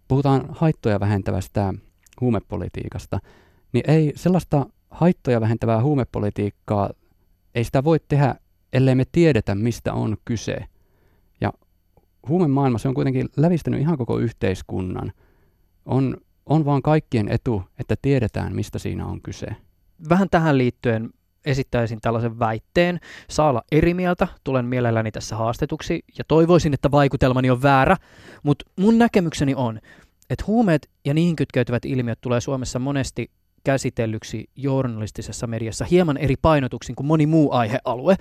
puhutaan haittoja vähentävästä huumepolitiikasta, niin ei sellaista haittoja vähentävää huumepolitiikkaa, ei sitä voi tehdä, ellei me tiedetä, mistä on kyse. Ja huumemaailma, se on kuitenkin lävistänyt ihan koko yhteiskunnan. On, on vaan kaikkien etu, että tiedetään, mistä siinä on kyse. Vähän tähän liittyen esittäisin tällaisen väitteen. Saa olla eri mieltä, tulen mielelläni tässä haastetuksi ja toivoisin, että vaikutelmani on väärä, mutta mun näkemykseni on, että huumeet ja niihin kytkeytyvät ilmiöt tulee Suomessa monesti käsitellyksi journalistisessa mediassa hieman eri painotuksin kuin moni muu aihealue.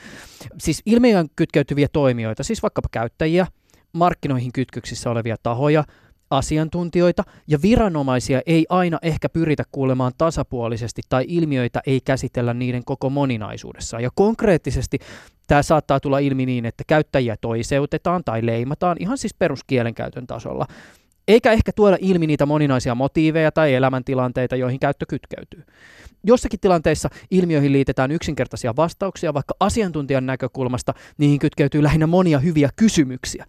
Siis ilmiöön kytkeytyviä toimijoita, siis vaikkapa käyttäjiä, markkinoihin kytköksissä olevia tahoja, asiantuntijoita ja viranomaisia ei aina ehkä pyritä kuulemaan tasapuolisesti tai ilmiöitä ei käsitellä niiden koko moninaisuudessa. Ja konkreettisesti tämä saattaa tulla ilmi niin, että käyttäjiä toiseutetaan tai leimataan ihan siis peruskielenkäytön tasolla. Eikä ehkä tuoda ilmi niitä moninaisia motiiveja tai elämäntilanteita, joihin käyttö kytkeytyy. Jossakin tilanteissa ilmiöihin liitetään yksinkertaisia vastauksia, vaikka asiantuntijan näkökulmasta niihin kytkeytyy lähinnä monia hyviä kysymyksiä.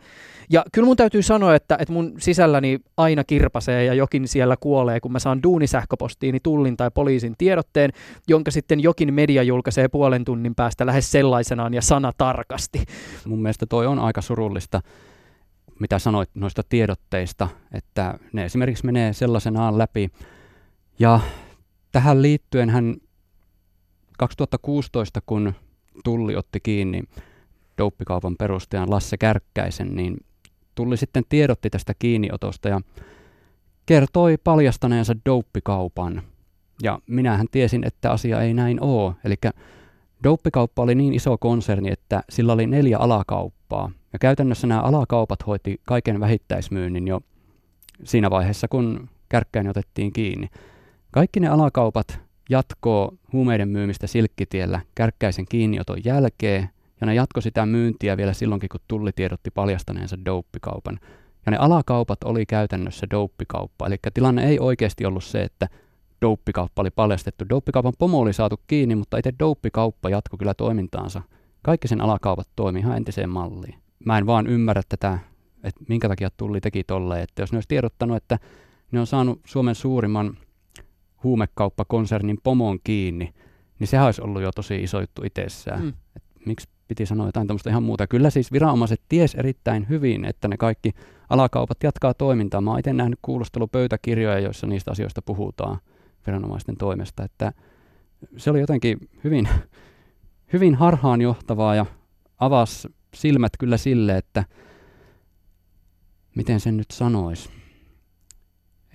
Ja kyllä mun täytyy sanoa, että, että mun sisälläni aina kirpasee ja jokin siellä kuolee, kun mä saan duunisähköpostiini tullin tai poliisin tiedotteen, jonka sitten jokin media julkaisee puolen tunnin päästä lähes sellaisenaan ja sana tarkasti. Mun mielestä toi on aika surullista, mitä sanoit noista tiedotteista, että ne esimerkiksi menee sellaisenaan läpi. Ja tähän liittyen hän 2016, kun Tulli otti kiinni douppikaupan perustajan Lasse Kärkkäisen, niin Tulli sitten tiedotti tästä kiinniotosta ja kertoi paljastaneensa douppikaupan. Ja minähän tiesin, että asia ei näin ole. Eli douppikauppa oli niin iso konserni, että sillä oli neljä alakauppaa. Ja käytännössä nämä alakaupat hoiti kaiken vähittäismyynnin jo siinä vaiheessa, kun kärkkäin otettiin kiinni. Kaikki ne alakaupat jatkoo huumeiden myymistä silkkitiellä kärkkäisen kiinnioton jälkeen ja ne jatko sitä myyntiä vielä silloinkin, kun tulli tiedotti paljastaneensa douppikaupan. Ja ne alakaupat oli käytännössä douppikauppa. Eli tilanne ei oikeasti ollut se, että douppikauppa oli paljastettu. Douppikaupan pomo oli saatu kiinni, mutta itse douppikauppa jatkoi kyllä toimintaansa. Kaikki sen alakaupat toimi ihan entiseen malliin. Mä en vaan ymmärrä tätä, että minkä takia tulli teki tolleen. Että jos ne olisi tiedottanut, että ne on saanut Suomen suurimman huumekauppakonsernin pomon kiinni, niin sehän olisi ollut jo tosi iso juttu itsessään. Mm. Et miksi piti sanoa jotain tämmöistä ihan muuta. Kyllä siis viranomaiset ties erittäin hyvin, että ne kaikki alakaupat jatkaa toimintaa. Mä oon itse nähnyt kuulustelupöytäkirjoja, joissa niistä asioista puhutaan viranomaisten toimesta. Että se oli jotenkin hyvin, hyvin harhaanjohtavaa ja avasi silmät kyllä sille, että miten sen nyt sanoisi.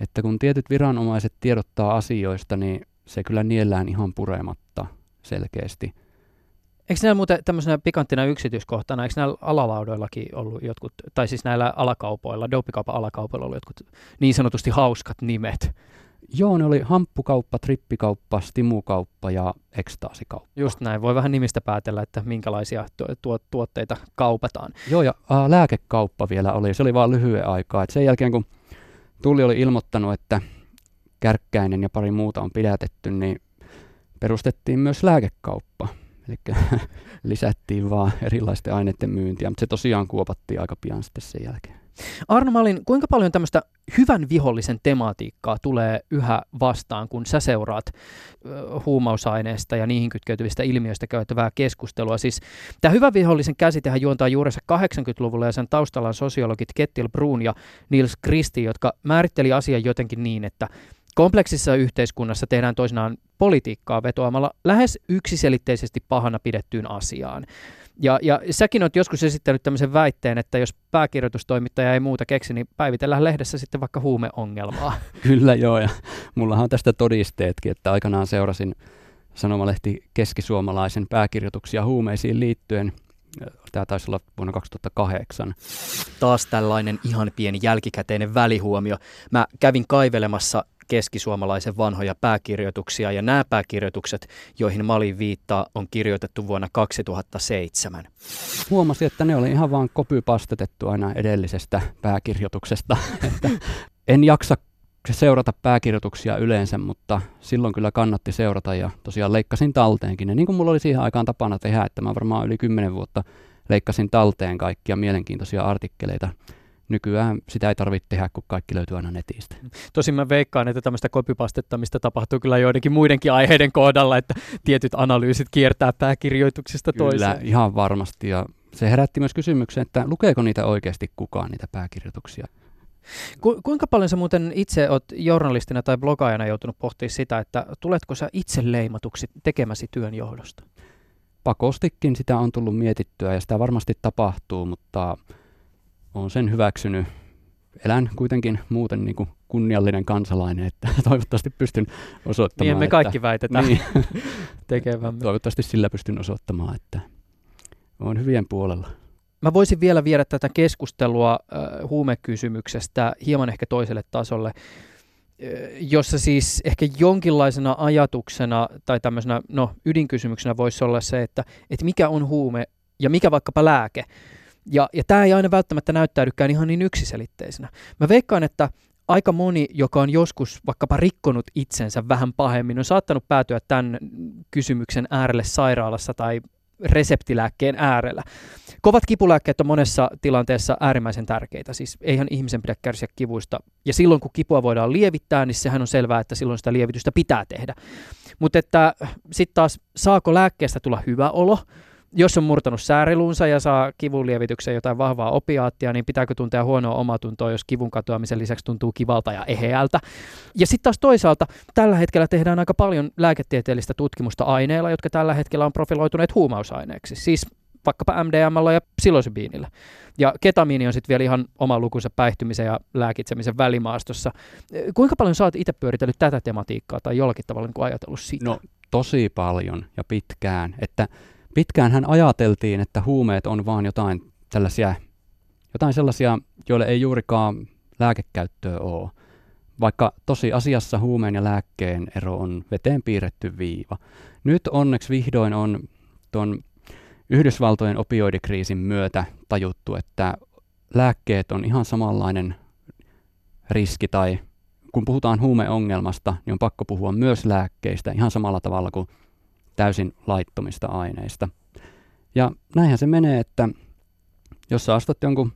Että kun tietyt viranomaiset tiedottaa asioista, niin se kyllä niellään ihan purematta selkeästi. Eikö näillä muuten tämmöisenä pikanttina yksityiskohtana, eikö näillä alalaudoillakin ollut jotkut, tai siis näillä alakaupoilla, dopikaupan alakaupoilla ollut jotkut niin sanotusti hauskat nimet? Joo, ne oli hamppukauppa, trippikauppa, stimukauppa ja ekstaasikauppa. Just näin, voi vähän nimistä päätellä, että minkälaisia tuo, tuotteita kaupataan. Joo, ja ää, lääkekauppa vielä oli, se oli vain lyhyen aikaa. Et sen jälkeen, kun Tulli oli ilmoittanut, että Kärkkäinen ja pari muuta on pidätetty, niin perustettiin myös lääkekauppa. Eli lisättiin vaan erilaisten aineiden myyntiä, mutta se tosiaan kuopattiin aika pian sitten sen jälkeen. Arno Malin, kuinka paljon tämmöistä hyvän vihollisen tematiikkaa tulee yhä vastaan, kun sä seuraat huumausaineista ja niihin kytkeytyvistä ilmiöistä käytävää keskustelua? Siis tämä hyvän vihollisen käsitehän juontaa juurensa 80-luvulla ja sen taustalla on sosiologit Kettil Brun ja Niels Kristi, jotka määritteli asian jotenkin niin, että Kompleksissa yhteiskunnassa tehdään toisinaan politiikkaa vetoamalla lähes yksiselitteisesti pahana pidettyyn asiaan. Ja, ja säkin olet joskus esittänyt tämmöisen väitteen, että jos pääkirjoitustoimittaja ei muuta keksi, niin päivitellään lehdessä sitten vaikka huumeongelmaa. Kyllä joo, ja mullahan on tästä todisteetkin, että aikanaan seurasin sanomalehti keskisuomalaisen pääkirjoituksia huumeisiin liittyen. Tämä taisi olla vuonna 2008. Taas tällainen ihan pieni jälkikäteinen välihuomio. Mä kävin kaivelemassa keskisuomalaisen vanhoja pääkirjoituksia, ja nämä pääkirjoitukset, joihin Malin viittaa, on kirjoitettu vuonna 2007. Huomasin, että ne oli ihan vaan kopypastetettu aina edellisestä pääkirjoituksesta. että en jaksa seurata pääkirjoituksia yleensä, mutta silloin kyllä kannatti seurata ja tosiaan leikkasin talteenkin. Ja niin kuin mulla oli siihen aikaan tapana tehdä, että mä varmaan yli 10 vuotta leikkasin talteen kaikkia mielenkiintoisia artikkeleita nykyään sitä ei tarvitse tehdä, kun kaikki löytyy aina netistä. Tosin mä veikkaan, että tämmöistä kopipastettamista tapahtuu kyllä joidenkin muidenkin aiheiden kohdalla, että tietyt analyysit kiertää pääkirjoituksista kyllä, toiseen. Kyllä, ihan varmasti. Ja se herätti myös kysymyksen, että lukeeko niitä oikeasti kukaan, niitä pääkirjoituksia? Ku, kuinka paljon sä muuten itse oot journalistina tai blogaajana joutunut pohtimaan sitä, että tuletko sä itse leimatuksi tekemäsi työn johdosta? Pakostikin sitä on tullut mietittyä ja sitä varmasti tapahtuu, mutta olen sen hyväksynyt. Elän kuitenkin muuten niin kuin kunniallinen kansalainen, että toivottavasti pystyn osoittamaan. Niin me että, kaikki väitetään niin, tekevämme. Toivottavasti sillä pystyn osoittamaan, että olen hyvien puolella. Mä voisin vielä viedä tätä keskustelua äh, huumekysymyksestä hieman ehkä toiselle tasolle, jossa siis ehkä jonkinlaisena ajatuksena tai tämmöisenä no, ydinkysymyksenä voisi olla se, että, että mikä on huume ja mikä vaikkapa lääke. Ja, ja tämä ei aina välttämättä näyttäydykään ihan niin yksiselitteisenä. Mä veikkaan, että aika moni, joka on joskus vaikkapa rikkonut itsensä vähän pahemmin, on saattanut päätyä tämän kysymyksen äärelle sairaalassa tai reseptilääkkeen äärellä. Kovat kipulääkkeet on monessa tilanteessa äärimmäisen tärkeitä, siis eihän ihmisen pidä kärsiä kivuista. Ja silloin kun kipua voidaan lievittää, niin sehän on selvää, että silloin sitä lievitystä pitää tehdä. Mutta että sitten taas saako lääkkeestä tulla hyvä olo, jos on murtanut sääriluunsa ja saa kivunlievityksen jotain vahvaa opiaattia, niin pitääkö tuntea huonoa omatuntoa, jos kivun katoamisen lisäksi tuntuu kivalta ja eheältä. Ja sitten taas toisaalta tällä hetkellä tehdään aika paljon lääketieteellistä tutkimusta aineilla, jotka tällä hetkellä on profiloituneet huumausaineeksi. Siis vaikkapa MDMalla ja psilosybiinillä. Ja ketamiini on sitten vielä ihan oma lukunsa päihtymisen ja lääkitsemisen välimaastossa. Kuinka paljon sä oot itse pyöritellyt tätä tematiikkaa tai jollakin tavalla niin ajatellut sitä? No tosi paljon ja pitkään. Että pitkään hän ajateltiin, että huumeet on vaan jotain sellaisia, jotain sellaisia, joille ei juurikaan lääkekäyttöä ole. Vaikka tosi asiassa huumeen ja lääkkeen ero on veteen piirretty viiva. Nyt onneksi vihdoin on tuon Yhdysvaltojen opioidikriisin myötä tajuttu, että lääkkeet on ihan samanlainen riski tai kun puhutaan huumeongelmasta, niin on pakko puhua myös lääkkeistä ihan samalla tavalla kuin täysin laittomista aineista. Ja näinhän se menee, että jos sä ostat jonkun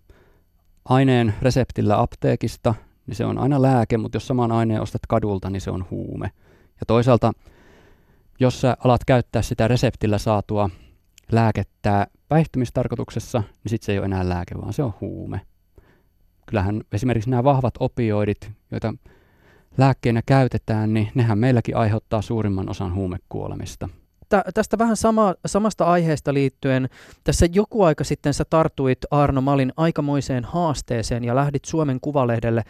aineen reseptillä apteekista, niin se on aina lääke, mutta jos saman aineen ostat kadulta, niin se on huume. Ja toisaalta, jos sä alat käyttää sitä reseptillä saatua lääkettä päihtymistarkoituksessa, niin sitten se ei ole enää lääke, vaan se on huume. Kyllähän esimerkiksi nämä vahvat opioidit, joita lääkkeenä käytetään, niin nehän meilläkin aiheuttaa suurimman osan huumekuolemista. Tä, tästä vähän sama, samasta aiheesta liittyen, tässä joku aika sitten sä tartuit Arno Malin aikamoiseen haasteeseen ja lähdit Suomen Kuvalehdelle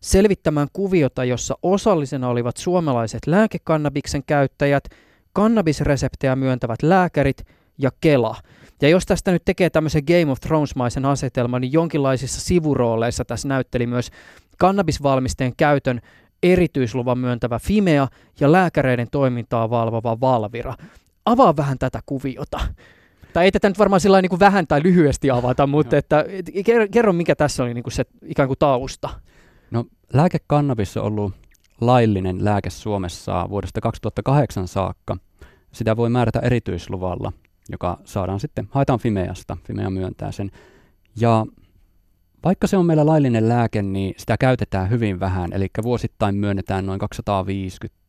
selvittämään kuviota, jossa osallisena olivat suomalaiset lääkekannabiksen käyttäjät, kannabisreseptejä myöntävät lääkärit ja Kela. Ja jos tästä nyt tekee tämmöisen Game of Thrones-maisen asetelman, niin jonkinlaisissa sivurooleissa tässä näytteli myös kannabisvalmisteen käytön erityisluvan myöntävä Fimea ja lääkäreiden toimintaa valvova Valvira. Avaa vähän tätä kuviota. Tai ei tätä nyt varmaan sillä niin vähän tai lyhyesti avata, mutta että, et, kerro mikä tässä oli niin kuin se ikään kuin tausta. No lääkekannabis on ollut laillinen lääke Suomessa vuodesta 2008 saakka. Sitä voi määrätä erityisluvalla, joka saadaan sitten, haetaan Fimeasta, Fimea myöntää sen. Ja vaikka se on meillä laillinen lääke, niin sitä käytetään hyvin vähän, eli vuosittain myönnetään noin 250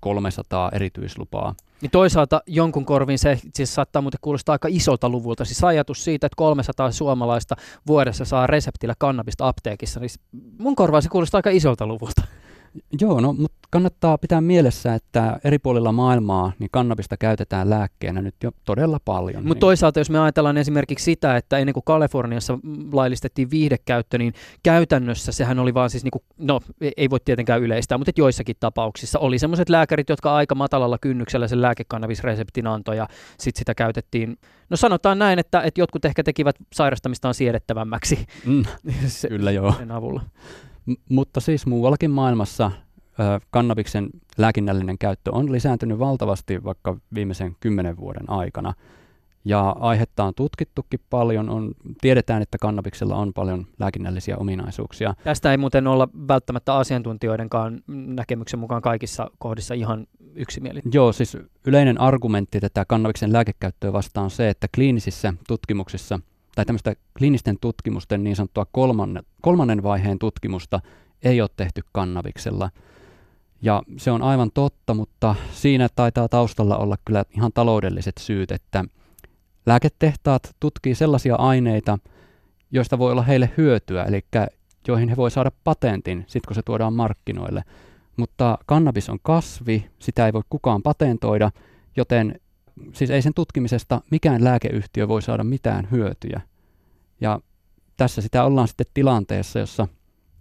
300 erityislupaa. Niin toisaalta jonkun korviin se siis saattaa muuten kuulostaa aika isolta luvulta. Siis ajatus siitä, että 300 suomalaista vuodessa saa reseptillä kannabista apteekissa, niin mun korvaan se kuulostaa aika isolta luvulta. Joo, no, mutta kannattaa pitää mielessä, että eri puolilla maailmaa niin kannabista käytetään lääkkeenä nyt jo todella paljon. Mutta niin. toisaalta, jos me ajatellaan esimerkiksi sitä, että ennen kuin Kaliforniassa laillistettiin viihdekäyttö, niin käytännössä sehän oli vaan siis, niin kuin, no ei voi tietenkään yleistää, mutta joissakin tapauksissa oli sellaiset lääkärit, jotka aika matalalla kynnyksellä sen lääkekannabisreseptin antoi ja sitten sitä käytettiin No sanotaan näin, että, että jotkut ehkä tekivät sairastamistaan siedettävämmäksi mm, se, kyllä joo. sen avulla. M- mutta siis muuallakin maailmassa ö, kannabiksen lääkinnällinen käyttö on lisääntynyt valtavasti vaikka viimeisen kymmenen vuoden aikana. Ja aihetta on tutkittukin paljon. On, tiedetään, että kannabiksella on paljon lääkinnällisiä ominaisuuksia. Tästä ei muuten olla välttämättä asiantuntijoidenkaan näkemyksen mukaan kaikissa kohdissa ihan yksimielinen. Joo, siis yleinen argumentti tätä kannabiksen lääkekäyttöä vastaan on se, että kliinisissä tutkimuksissa – tai tämmöistä kliinisten tutkimusten niin sanottua kolmannen, kolmannen vaiheen tutkimusta ei ole tehty kannabiksella. Ja se on aivan totta, mutta siinä taitaa taustalla olla kyllä ihan taloudelliset syyt, että lääketehtaat tutkii sellaisia aineita, joista voi olla heille hyötyä, eli joihin he voi saada patentin, sit kun se tuodaan markkinoille. Mutta kannabis on kasvi, sitä ei voi kukaan patentoida, joten siis ei sen tutkimisesta mikään lääkeyhtiö voi saada mitään hyötyjä. Ja tässä sitä ollaan sitten tilanteessa, jossa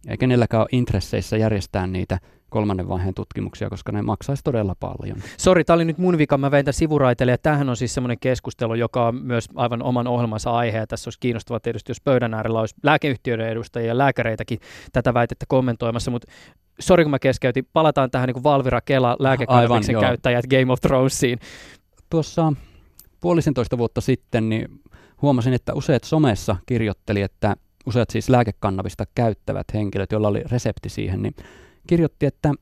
ei kenelläkään ole intresseissä järjestää niitä kolmannen vaiheen tutkimuksia, koska ne maksaisi todella paljon. Sori, tämä oli nyt mun vika, mä vein tämän sivuraiteille, ja tämähän on siis semmoinen keskustelu, joka on myös aivan oman ohjelmansa aihe, ja tässä olisi kiinnostavaa tietysti, jos pöydän äärellä olisi lääkeyhtiöiden edustajia ja lääkäreitäkin tätä väitettä kommentoimassa, mutta sori kun mä keskeytin, palataan tähän niin Valvira Kela lääkekannabiksen käyttäjät Game of Thronesiin tuossa puolisentoista vuotta sitten niin huomasin, että useat somessa kirjoitteli, että useat siis lääkekannabista käyttävät henkilöt, joilla oli resepti siihen, niin kirjoitti, että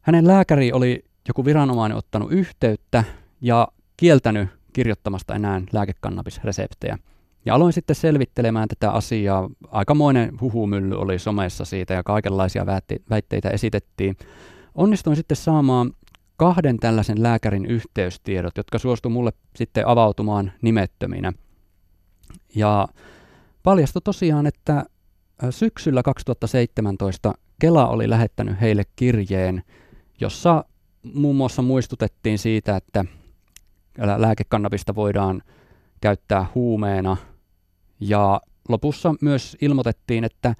hänen lääkäri oli joku viranomainen ottanut yhteyttä ja kieltänyt kirjoittamasta enää lääkekannabisreseptejä. Ja aloin sitten selvittelemään tätä asiaa. Aikamoinen huhumylly oli somessa siitä ja kaikenlaisia väitteitä esitettiin. Onnistuin sitten saamaan kahden tällaisen lääkärin yhteystiedot, jotka suostu mulle sitten avautumaan nimettöminä. Ja paljastui tosiaan, että syksyllä 2017 Kela oli lähettänyt heille kirjeen, jossa muun muassa muistutettiin siitä, että lääkekannabista voidaan käyttää huumeena. Ja lopussa myös ilmoitettiin, että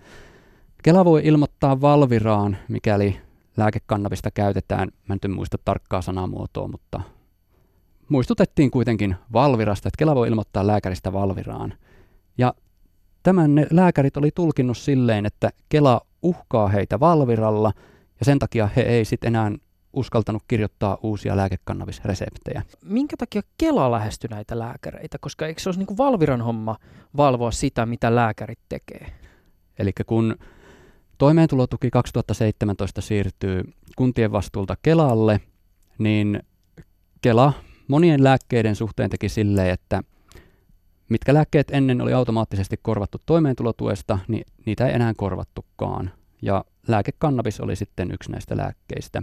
Kela voi ilmoittaa Valviraan, mikäli lääkekannabista käytetään, mä en muista tarkkaa sanamuotoa, mutta muistutettiin kuitenkin Valvirasta, että Kela voi ilmoittaa lääkäristä Valviraan. Ja tämän ne lääkärit oli tulkinnut silleen, että Kela uhkaa heitä Valviralla, ja sen takia he ei sitten enää uskaltanut kirjoittaa uusia lääkekannabisreseptejä. Minkä takia Kela lähestyi näitä lääkäreitä? Koska eikö se olisi niin kuin Valviran homma valvoa sitä, mitä lääkärit tekee? Eli kun toimeentulotuki 2017 siirtyy kuntien vastuulta Kelalle, niin Kela monien lääkkeiden suhteen teki silleen, että mitkä lääkkeet ennen oli automaattisesti korvattu toimeentulotuesta, niin niitä ei enää korvattukaan. ja lääkekannabis oli sitten yksi näistä lääkkeistä.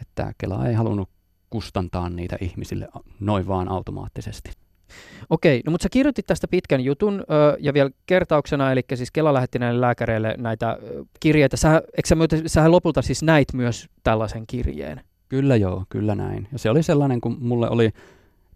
Että Kela ei halunnut kustantaa niitä ihmisille noin vaan automaattisesti. Okei, no mutta sä kirjoitit tästä pitkän jutun ö, ja vielä kertauksena, eli siis Kela lähetti näille lääkäreille näitä ö, kirjeitä. Sä, sä, sähän lopulta siis näit myös tällaisen kirjeen? Kyllä joo, kyllä näin. Ja se oli sellainen, kun mulle oli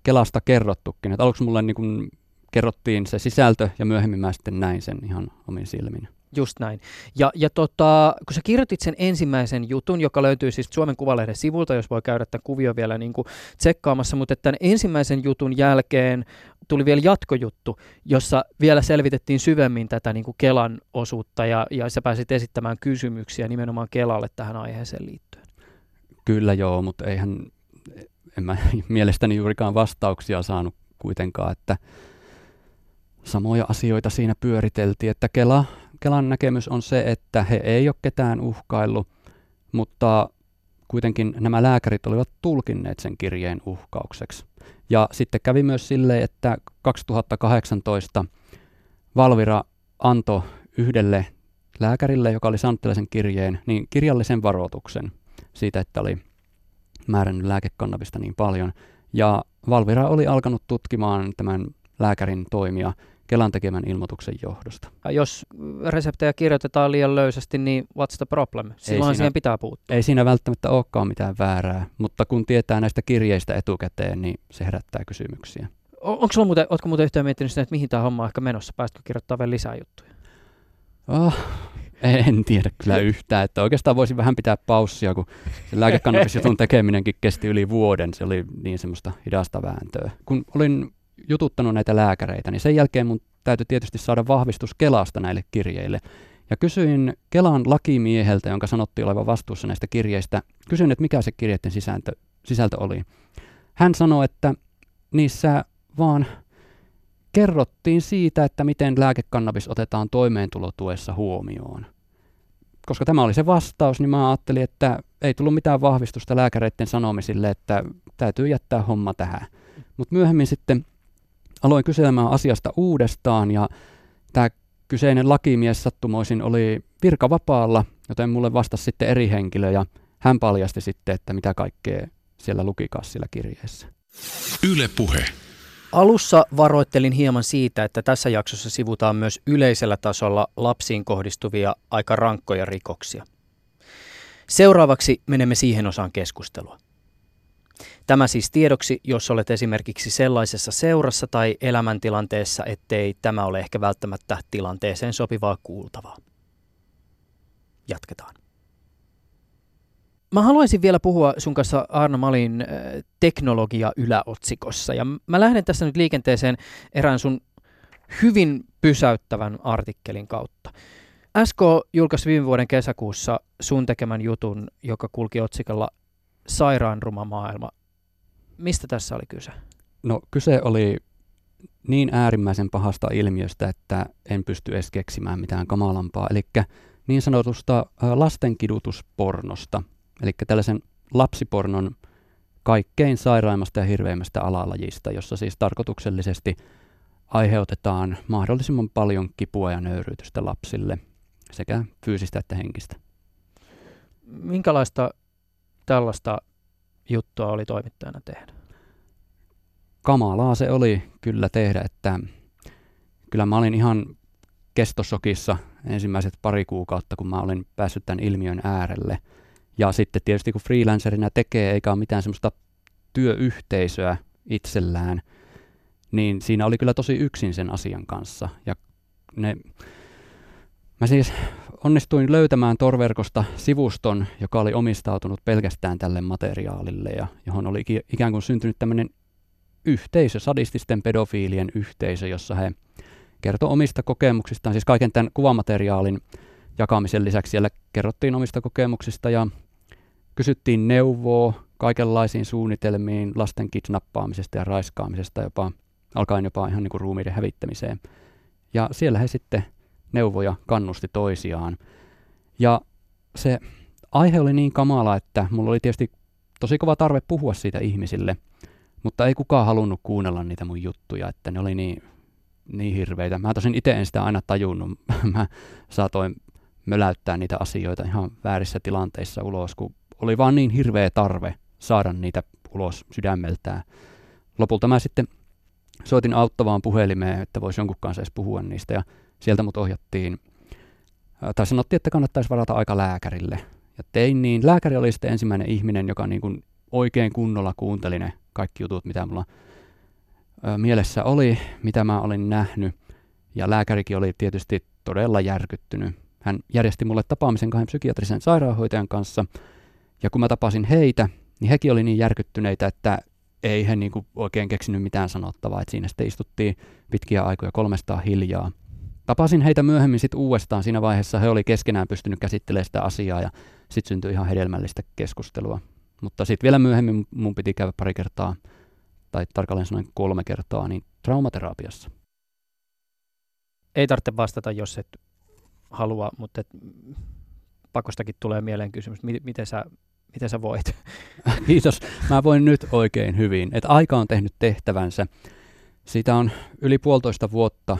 Kelasta kerrottukin. Että aluksi mulle niin kun kerrottiin se sisältö ja myöhemmin mä sitten näin sen ihan omin silmin. Just näin. Ja, ja tota, kun sä kirjoitit sen ensimmäisen jutun, joka löytyy siis Suomen Kuvalehden sivulta, jos voi käydä tämän kuvio vielä niin kuin tsekkaamassa, mutta tämän ensimmäisen jutun jälkeen tuli vielä jatkojuttu, jossa vielä selvitettiin syvemmin tätä niin kuin Kelan osuutta ja, ja sä pääsit esittämään kysymyksiä nimenomaan Kelalle tähän aiheeseen liittyen. Kyllä joo, mutta eihän, en mä mielestäni juurikaan vastauksia saanut kuitenkaan, että samoja asioita siinä pyöriteltiin, että Kela Kelan näkemys on se, että he ei ole ketään uhkaillut, mutta kuitenkin nämä lääkärit olivat tulkinneet sen kirjeen uhkaukseksi. Ja sitten kävi myös sille, että 2018 Valvira antoi yhdelle lääkärille, joka oli saanut tällaisen kirjeen, niin kirjallisen varoituksen siitä, että oli määrännyt lääkekannabista niin paljon. Ja Valvira oli alkanut tutkimaan tämän lääkärin toimia Kelan tekemän ilmoituksen johdosta. Jos reseptejä kirjoitetaan liian löysästi, niin what's the problem? Silloin siinä, siihen pitää puuttua. Ei siinä välttämättä olekaan mitään väärää, mutta kun tietää näistä kirjeistä etukäteen, niin se herättää kysymyksiä. Onko sulla muuten, ootko muuten yhtään miettinyt sitä, että mihin tämä homma on ehkä menossa? Pääsitkö kirjoittaa vielä lisää juttuja? Oh, en tiedä kyllä yhtään. Että oikeastaan voisin vähän pitää paussia, kun se lääkekannabisjutun tekeminenkin kesti yli vuoden. Se oli niin semmoista hidasta vääntöä. Kun olin jututtanut näitä lääkäreitä, niin sen jälkeen mun täytyy tietysti saada vahvistus Kelasta näille kirjeille. Ja kysyin Kelan lakimieheltä, jonka sanottiin olevan vastuussa näistä kirjeistä, kysyin, että mikä se kirjeiden sisältö, sisältö oli. Hän sanoi, että niissä vaan kerrottiin siitä, että miten lääkekannabis otetaan toimeentulotuessa huomioon. Koska tämä oli se vastaus, niin mä ajattelin, että ei tullut mitään vahvistusta lääkäreiden sanomisille, että täytyy jättää homma tähän. Mutta myöhemmin sitten aloin kyselemään asiasta uudestaan ja tämä kyseinen lakimies sattumoisin oli virkavapaalla, joten mulle vastasi sitten eri henkilö ja hän paljasti sitten, että mitä kaikkea siellä lukikas sillä kirjeessä. Yle puhe. Alussa varoittelin hieman siitä, että tässä jaksossa sivutaan myös yleisellä tasolla lapsiin kohdistuvia aika rankkoja rikoksia. Seuraavaksi menemme siihen osaan keskustelua. Tämä siis tiedoksi, jos olet esimerkiksi sellaisessa seurassa tai elämäntilanteessa, ettei tämä ole ehkä välttämättä tilanteeseen sopivaa kuultavaa. Jatketaan. Mä haluaisin vielä puhua sun kanssa Arno Malin äh, teknologia yläotsikossa. Ja mä lähden tässä nyt liikenteeseen erään sun hyvin pysäyttävän artikkelin kautta. SK julkaisi viime vuoden kesäkuussa sun tekemän jutun, joka kulki otsikolla Sairaanruma maailma mistä tässä oli kyse? No kyse oli niin äärimmäisen pahasta ilmiöstä, että en pysty edes keksimään mitään kamalampaa. Eli niin sanotusta lastenkidutuspornosta, eli tällaisen lapsipornon kaikkein sairaimmasta ja hirveimmästä alalajista, jossa siis tarkoituksellisesti aiheutetaan mahdollisimman paljon kipua ja nöyryytystä lapsille, sekä fyysistä että henkistä. Minkälaista tällaista juttua oli toimittajana tehdä? Kamalaa se oli kyllä tehdä, että kyllä mä olin ihan kestosokissa ensimmäiset pari kuukautta, kun mä olin päässyt tämän ilmiön äärelle. Ja sitten tietysti kun freelancerina tekee eikä ole mitään semmoista työyhteisöä itsellään, niin siinä oli kyllä tosi yksin sen asian kanssa. Ja ne, mä siis onnistuin löytämään Torverkosta sivuston, joka oli omistautunut pelkästään tälle materiaalille ja johon oli ikään kuin syntynyt tämmöinen yhteisö, sadististen pedofiilien yhteisö, jossa he kertoi omista kokemuksistaan, siis kaiken tämän kuvamateriaalin jakamisen lisäksi siellä kerrottiin omista kokemuksista ja kysyttiin neuvoa kaikenlaisiin suunnitelmiin lasten kidnappaamisesta ja raiskaamisesta, jopa, alkaen jopa ihan niin kuin ruumiiden hävittämiseen. Ja siellä he sitten neuvoja kannusti toisiaan. Ja se aihe oli niin kamala, että mulla oli tietysti tosi kova tarve puhua siitä ihmisille, mutta ei kukaan halunnut kuunnella niitä mun juttuja, että ne oli niin, niin hirveitä. Mä tosin itse en sitä aina tajunnut. Mä saatoin möläyttää niitä asioita ihan väärissä tilanteissa ulos, kun oli vaan niin hirveä tarve saada niitä ulos sydämeltään. Lopulta mä sitten soitin auttavaan puhelimeen, että voisi jonkun kanssa edes puhua niistä ja sieltä mut ohjattiin, tai sanottiin, että kannattaisi varata aika lääkärille. Ja tein niin. Lääkäri oli sitten ensimmäinen ihminen, joka niin kuin oikein kunnolla kuunteli ne kaikki jutut, mitä mulla mielessä oli, mitä mä olin nähnyt. Ja lääkärikin oli tietysti todella järkyttynyt. Hän järjesti mulle tapaamisen kahden psykiatrisen sairaanhoitajan kanssa. Ja kun mä tapasin heitä, niin hekin oli niin järkyttyneitä, että ei he niin kuin oikein keksinyt mitään sanottavaa. Et siinä sitten istuttiin pitkiä aikoja kolmestaan hiljaa. Tapasin heitä myöhemmin sitten uudestaan. Siinä vaiheessa he oli keskenään pystynyt käsittelemään sitä asiaa ja sitten syntyi ihan hedelmällistä keskustelua. Mutta sitten vielä myöhemmin mun piti käydä pari kertaa, tai tarkalleen sanoen kolme kertaa, niin traumaterapiassa. Ei tarvitse vastata, jos et halua, mutta et pakostakin tulee mieleen kysymys, miten sä, miten sä voit? Kiitos. Mä voin nyt oikein hyvin. Et aika on tehnyt tehtävänsä. Siitä on yli puolitoista vuotta,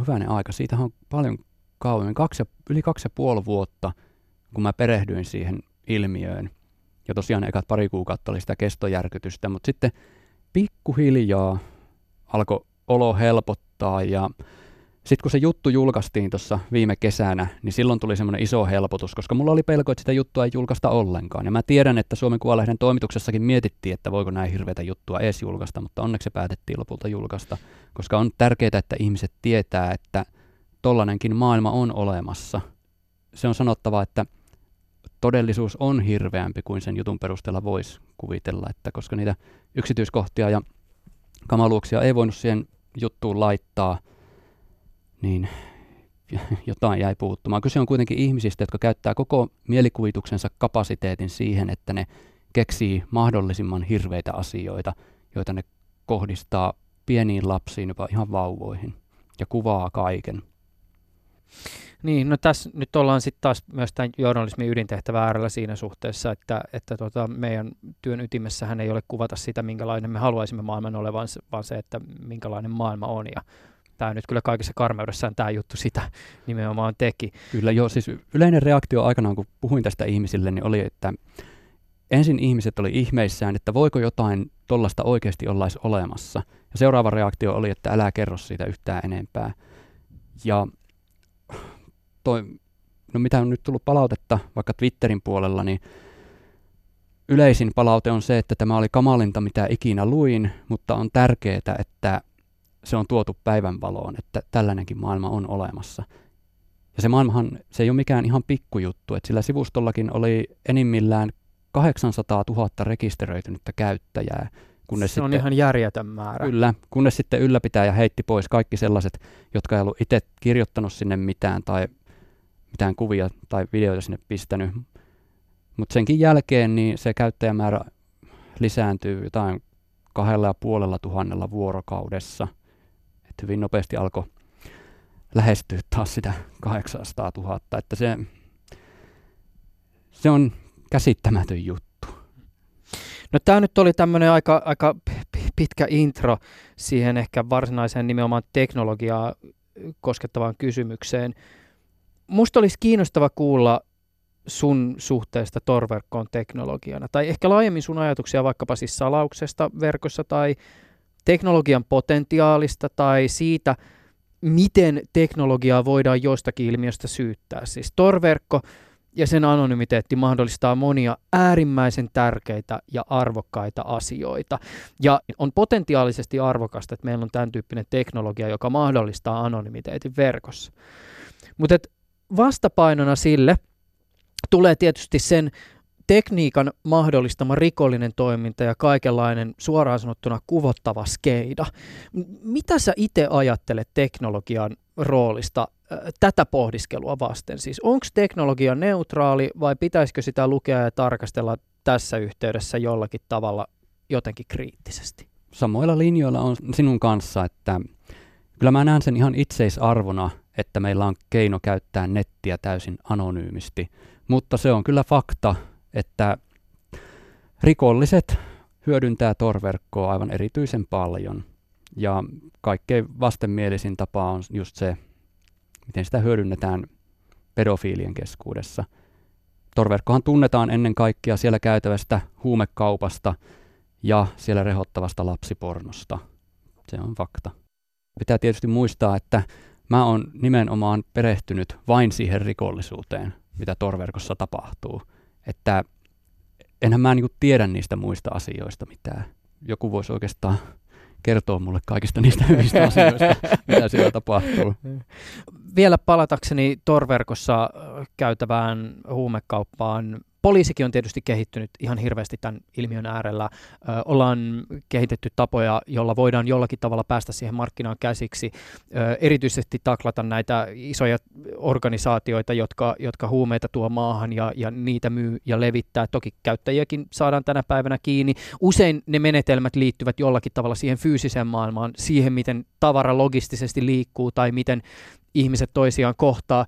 hyvänen aika, siitä on paljon kauemmin, kaksi, yli kaksi ja puoli vuotta, kun mä perehdyin siihen ilmiöön. Ja tosiaan ekat pari kuukautta oli sitä kestojärkytystä, mutta sitten pikkuhiljaa alkoi olo helpottaa ja sitten kun se juttu julkaistiin tuossa viime kesänä, niin silloin tuli semmoinen iso helpotus, koska mulla oli pelko, että sitä juttua ei julkaista ollenkaan. Ja mä tiedän, että Suomen Kuvalehden toimituksessakin mietittiin, että voiko näin hirveätä juttua edes julkaista, mutta onneksi se päätettiin lopulta julkaista, koska on tärkeää, että ihmiset tietää, että tollanenkin maailma on olemassa. Se on sanottava, että todellisuus on hirveämpi kuin sen jutun perusteella voisi kuvitella, että koska niitä yksityiskohtia ja kamaluuksia ei voinut siihen juttuun laittaa, niin jotain jäi puuttumaan. Kyse on kuitenkin ihmisistä, jotka käyttää koko mielikuvituksensa kapasiteetin siihen, että ne keksii mahdollisimman hirveitä asioita, joita ne kohdistaa pieniin lapsiin, jopa ihan vauvoihin, ja kuvaa kaiken. Niin, no tässä nyt ollaan sitten taas myös tämän journalismin ydintehtävä äärellä siinä suhteessa, että, että tota, meidän työn ytimessähän ei ole kuvata sitä, minkälainen me haluaisimme maailman olevan, vaan se, että minkälainen maailma on. Ja tämä nyt kyllä kaikessa karmeudessaan tämä juttu sitä nimenomaan teki. Kyllä joo, siis yleinen reaktio aikanaan, kun puhuin tästä ihmisille, niin oli, että ensin ihmiset oli ihmeissään, että voiko jotain tollasta oikeasti ollaisi olemassa. Ja seuraava reaktio oli, että älä kerro siitä yhtään enempää. Ja toi, no mitä on nyt tullut palautetta vaikka Twitterin puolella, niin yleisin palaute on se, että tämä oli kamalinta, mitä ikinä luin, mutta on tärkeää, että se on tuotu päivänvaloon, että tällainenkin maailma on olemassa. Ja se maailmahan, se ei ole mikään ihan pikkujuttu, että sillä sivustollakin oli enimmillään 800 000 rekisteröitynyttä käyttäjää. Kunnes se sitten, on ihan järjetön määrä. Kyllä, kunnes sitten ylläpitäjä heitti pois kaikki sellaiset, jotka ei ollut itse kirjoittanut sinne mitään tai mitään kuvia tai videoita sinne pistänyt. Mutta senkin jälkeen niin se käyttäjämäärä lisääntyy jotain kahdella ja puolella tuhannella vuorokaudessa. Et hyvin nopeasti alkoi lähestyä taas sitä 800 000. Että se, se on käsittämätön juttu. No tämä nyt oli tämmöinen aika, aika pitkä intro siihen ehkä varsinaiseen nimenomaan teknologiaa koskettavaan kysymykseen musta olisi kiinnostava kuulla sun suhteesta torverkkoon teknologiana, tai ehkä laajemmin sun ajatuksia vaikkapa siis salauksesta verkossa tai teknologian potentiaalista tai siitä, miten teknologiaa voidaan jostakin ilmiöstä syyttää. Siis torverkko ja sen anonymiteetti mahdollistaa monia äärimmäisen tärkeitä ja arvokkaita asioita. Ja on potentiaalisesti arvokasta, että meillä on tämän tyyppinen teknologia, joka mahdollistaa anonymiteetin verkossa. Mutta vastapainona sille tulee tietysti sen tekniikan mahdollistama rikollinen toiminta ja kaikenlainen suoraan sanottuna kuvottava skeida. Mitä sä itse ajattelet teknologian roolista tätä pohdiskelua vasten? Siis onko teknologia neutraali vai pitäisikö sitä lukea ja tarkastella tässä yhteydessä jollakin tavalla jotenkin kriittisesti? Samoilla linjoilla on sinun kanssa, että kyllä mä näen sen ihan itseisarvona, että meillä on keino käyttää nettiä täysin anonyymisti. Mutta se on kyllä fakta, että rikolliset hyödyntää torverkkoa aivan erityisen paljon. Ja kaikkein vastenmielisin tapa on just se, miten sitä hyödynnetään pedofiilien keskuudessa. Torverkkohan tunnetaan ennen kaikkea siellä käytävästä huumekaupasta ja siellä rehottavasta lapsipornosta. Se on fakta. Pitää tietysti muistaa, että mä oon nimenomaan perehtynyt vain siihen rikollisuuteen, mitä torverkossa tapahtuu. Että enhän mä niin tiedä niistä muista asioista mitään. Joku voisi oikeastaan kertoa mulle kaikista niistä hyvistä asioista, mitä siellä tapahtuu. Vielä palatakseni torverkossa käytävään huumekauppaan poliisikin on tietysti kehittynyt ihan hirveästi tämän ilmiön äärellä. Ö, ollaan kehitetty tapoja, jolla voidaan jollakin tavalla päästä siihen markkinaan käsiksi. Ö, erityisesti taklata näitä isoja organisaatioita, jotka, jotka huumeita tuo maahan ja, ja niitä myy ja levittää. Toki käyttäjiäkin saadaan tänä päivänä kiinni. Usein ne menetelmät liittyvät jollakin tavalla siihen fyysiseen maailmaan, siihen miten tavara logistisesti liikkuu tai miten ihmiset toisiaan kohtaa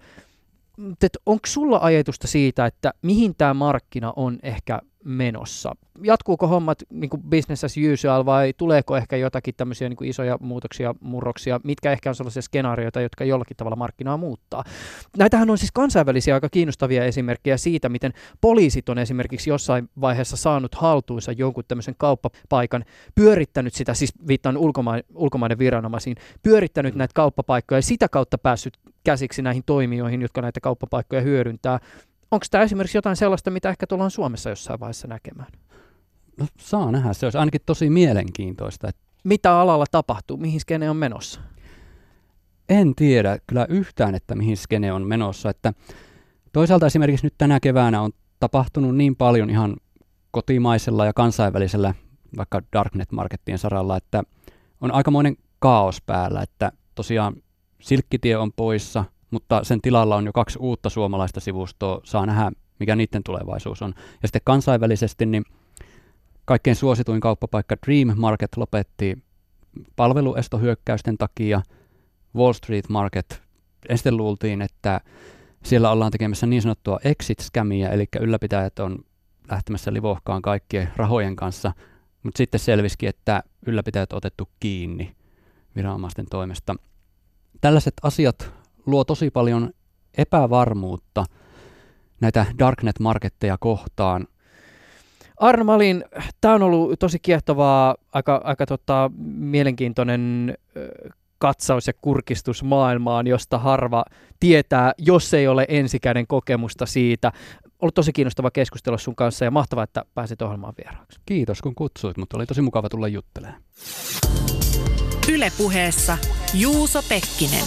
onko sulla ajatusta siitä, että mihin tämä markkina on ehkä menossa? Jatkuuko hommat niin kuin business as usual vai tuleeko ehkä jotakin tämmöisiä niin kuin isoja muutoksia, murroksia, mitkä ehkä on sellaisia skenaarioita, jotka jollakin tavalla markkinaa muuttaa? Näitähän on siis kansainvälisiä aika kiinnostavia esimerkkejä siitä, miten poliisit on esimerkiksi jossain vaiheessa saanut haltuunsa jonkun tämmöisen kauppapaikan, pyörittänyt sitä, siis viittaan ulkoma- ulkomaiden viranomaisiin, pyörittänyt näitä kauppapaikkoja ja sitä kautta päässyt käsiksi näihin toimijoihin, jotka näitä kauppapaikkoja hyödyntää. Onko tämä esimerkiksi jotain sellaista, mitä ehkä tullaan Suomessa jossain vaiheessa näkemään? No, saa nähdä. Se olisi ainakin tosi mielenkiintoista. Mitä alalla tapahtuu? Mihin skene on menossa? En tiedä kyllä yhtään, että mihin skene on menossa. Että toisaalta esimerkiksi nyt tänä keväänä on tapahtunut niin paljon ihan kotimaisella ja kansainvälisellä vaikka Darknet-markettien saralla, että on aikamoinen kaos päällä, että tosiaan Silkkitie on poissa, mutta sen tilalla on jo kaksi uutta suomalaista sivustoa. Saa nähdä, mikä niiden tulevaisuus on. Ja sitten kansainvälisesti, niin kaikkein suosituin kauppapaikka Dream Market lopetti palveluestohyökkäysten takia. Wall Street Market, ensin luultiin, että siellä ollaan tekemässä niin sanottua exit-skämiä, eli ylläpitäjät on lähtemässä livohkaan kaikkien rahojen kanssa, mutta sitten selvisikin, että ylläpitäjät on otettu kiinni viranomaisten toimesta. Tällaiset asiat luo tosi paljon epävarmuutta näitä darknet-marketteja kohtaan. Arno Malin, tämä on ollut tosi kiehtovaa, aika, aika tota, mielenkiintoinen katsaus ja kurkistus maailmaan, josta harva tietää, jos ei ole ensikäden kokemusta siitä. Ollut tosi kiinnostava keskustella sun kanssa ja mahtavaa, että pääsit ohjelmaan vieraaksi. Kiitos kun kutsuit, mutta oli tosi mukava tulla juttelemaan. Ylepuheessa Juuso Pekkinen.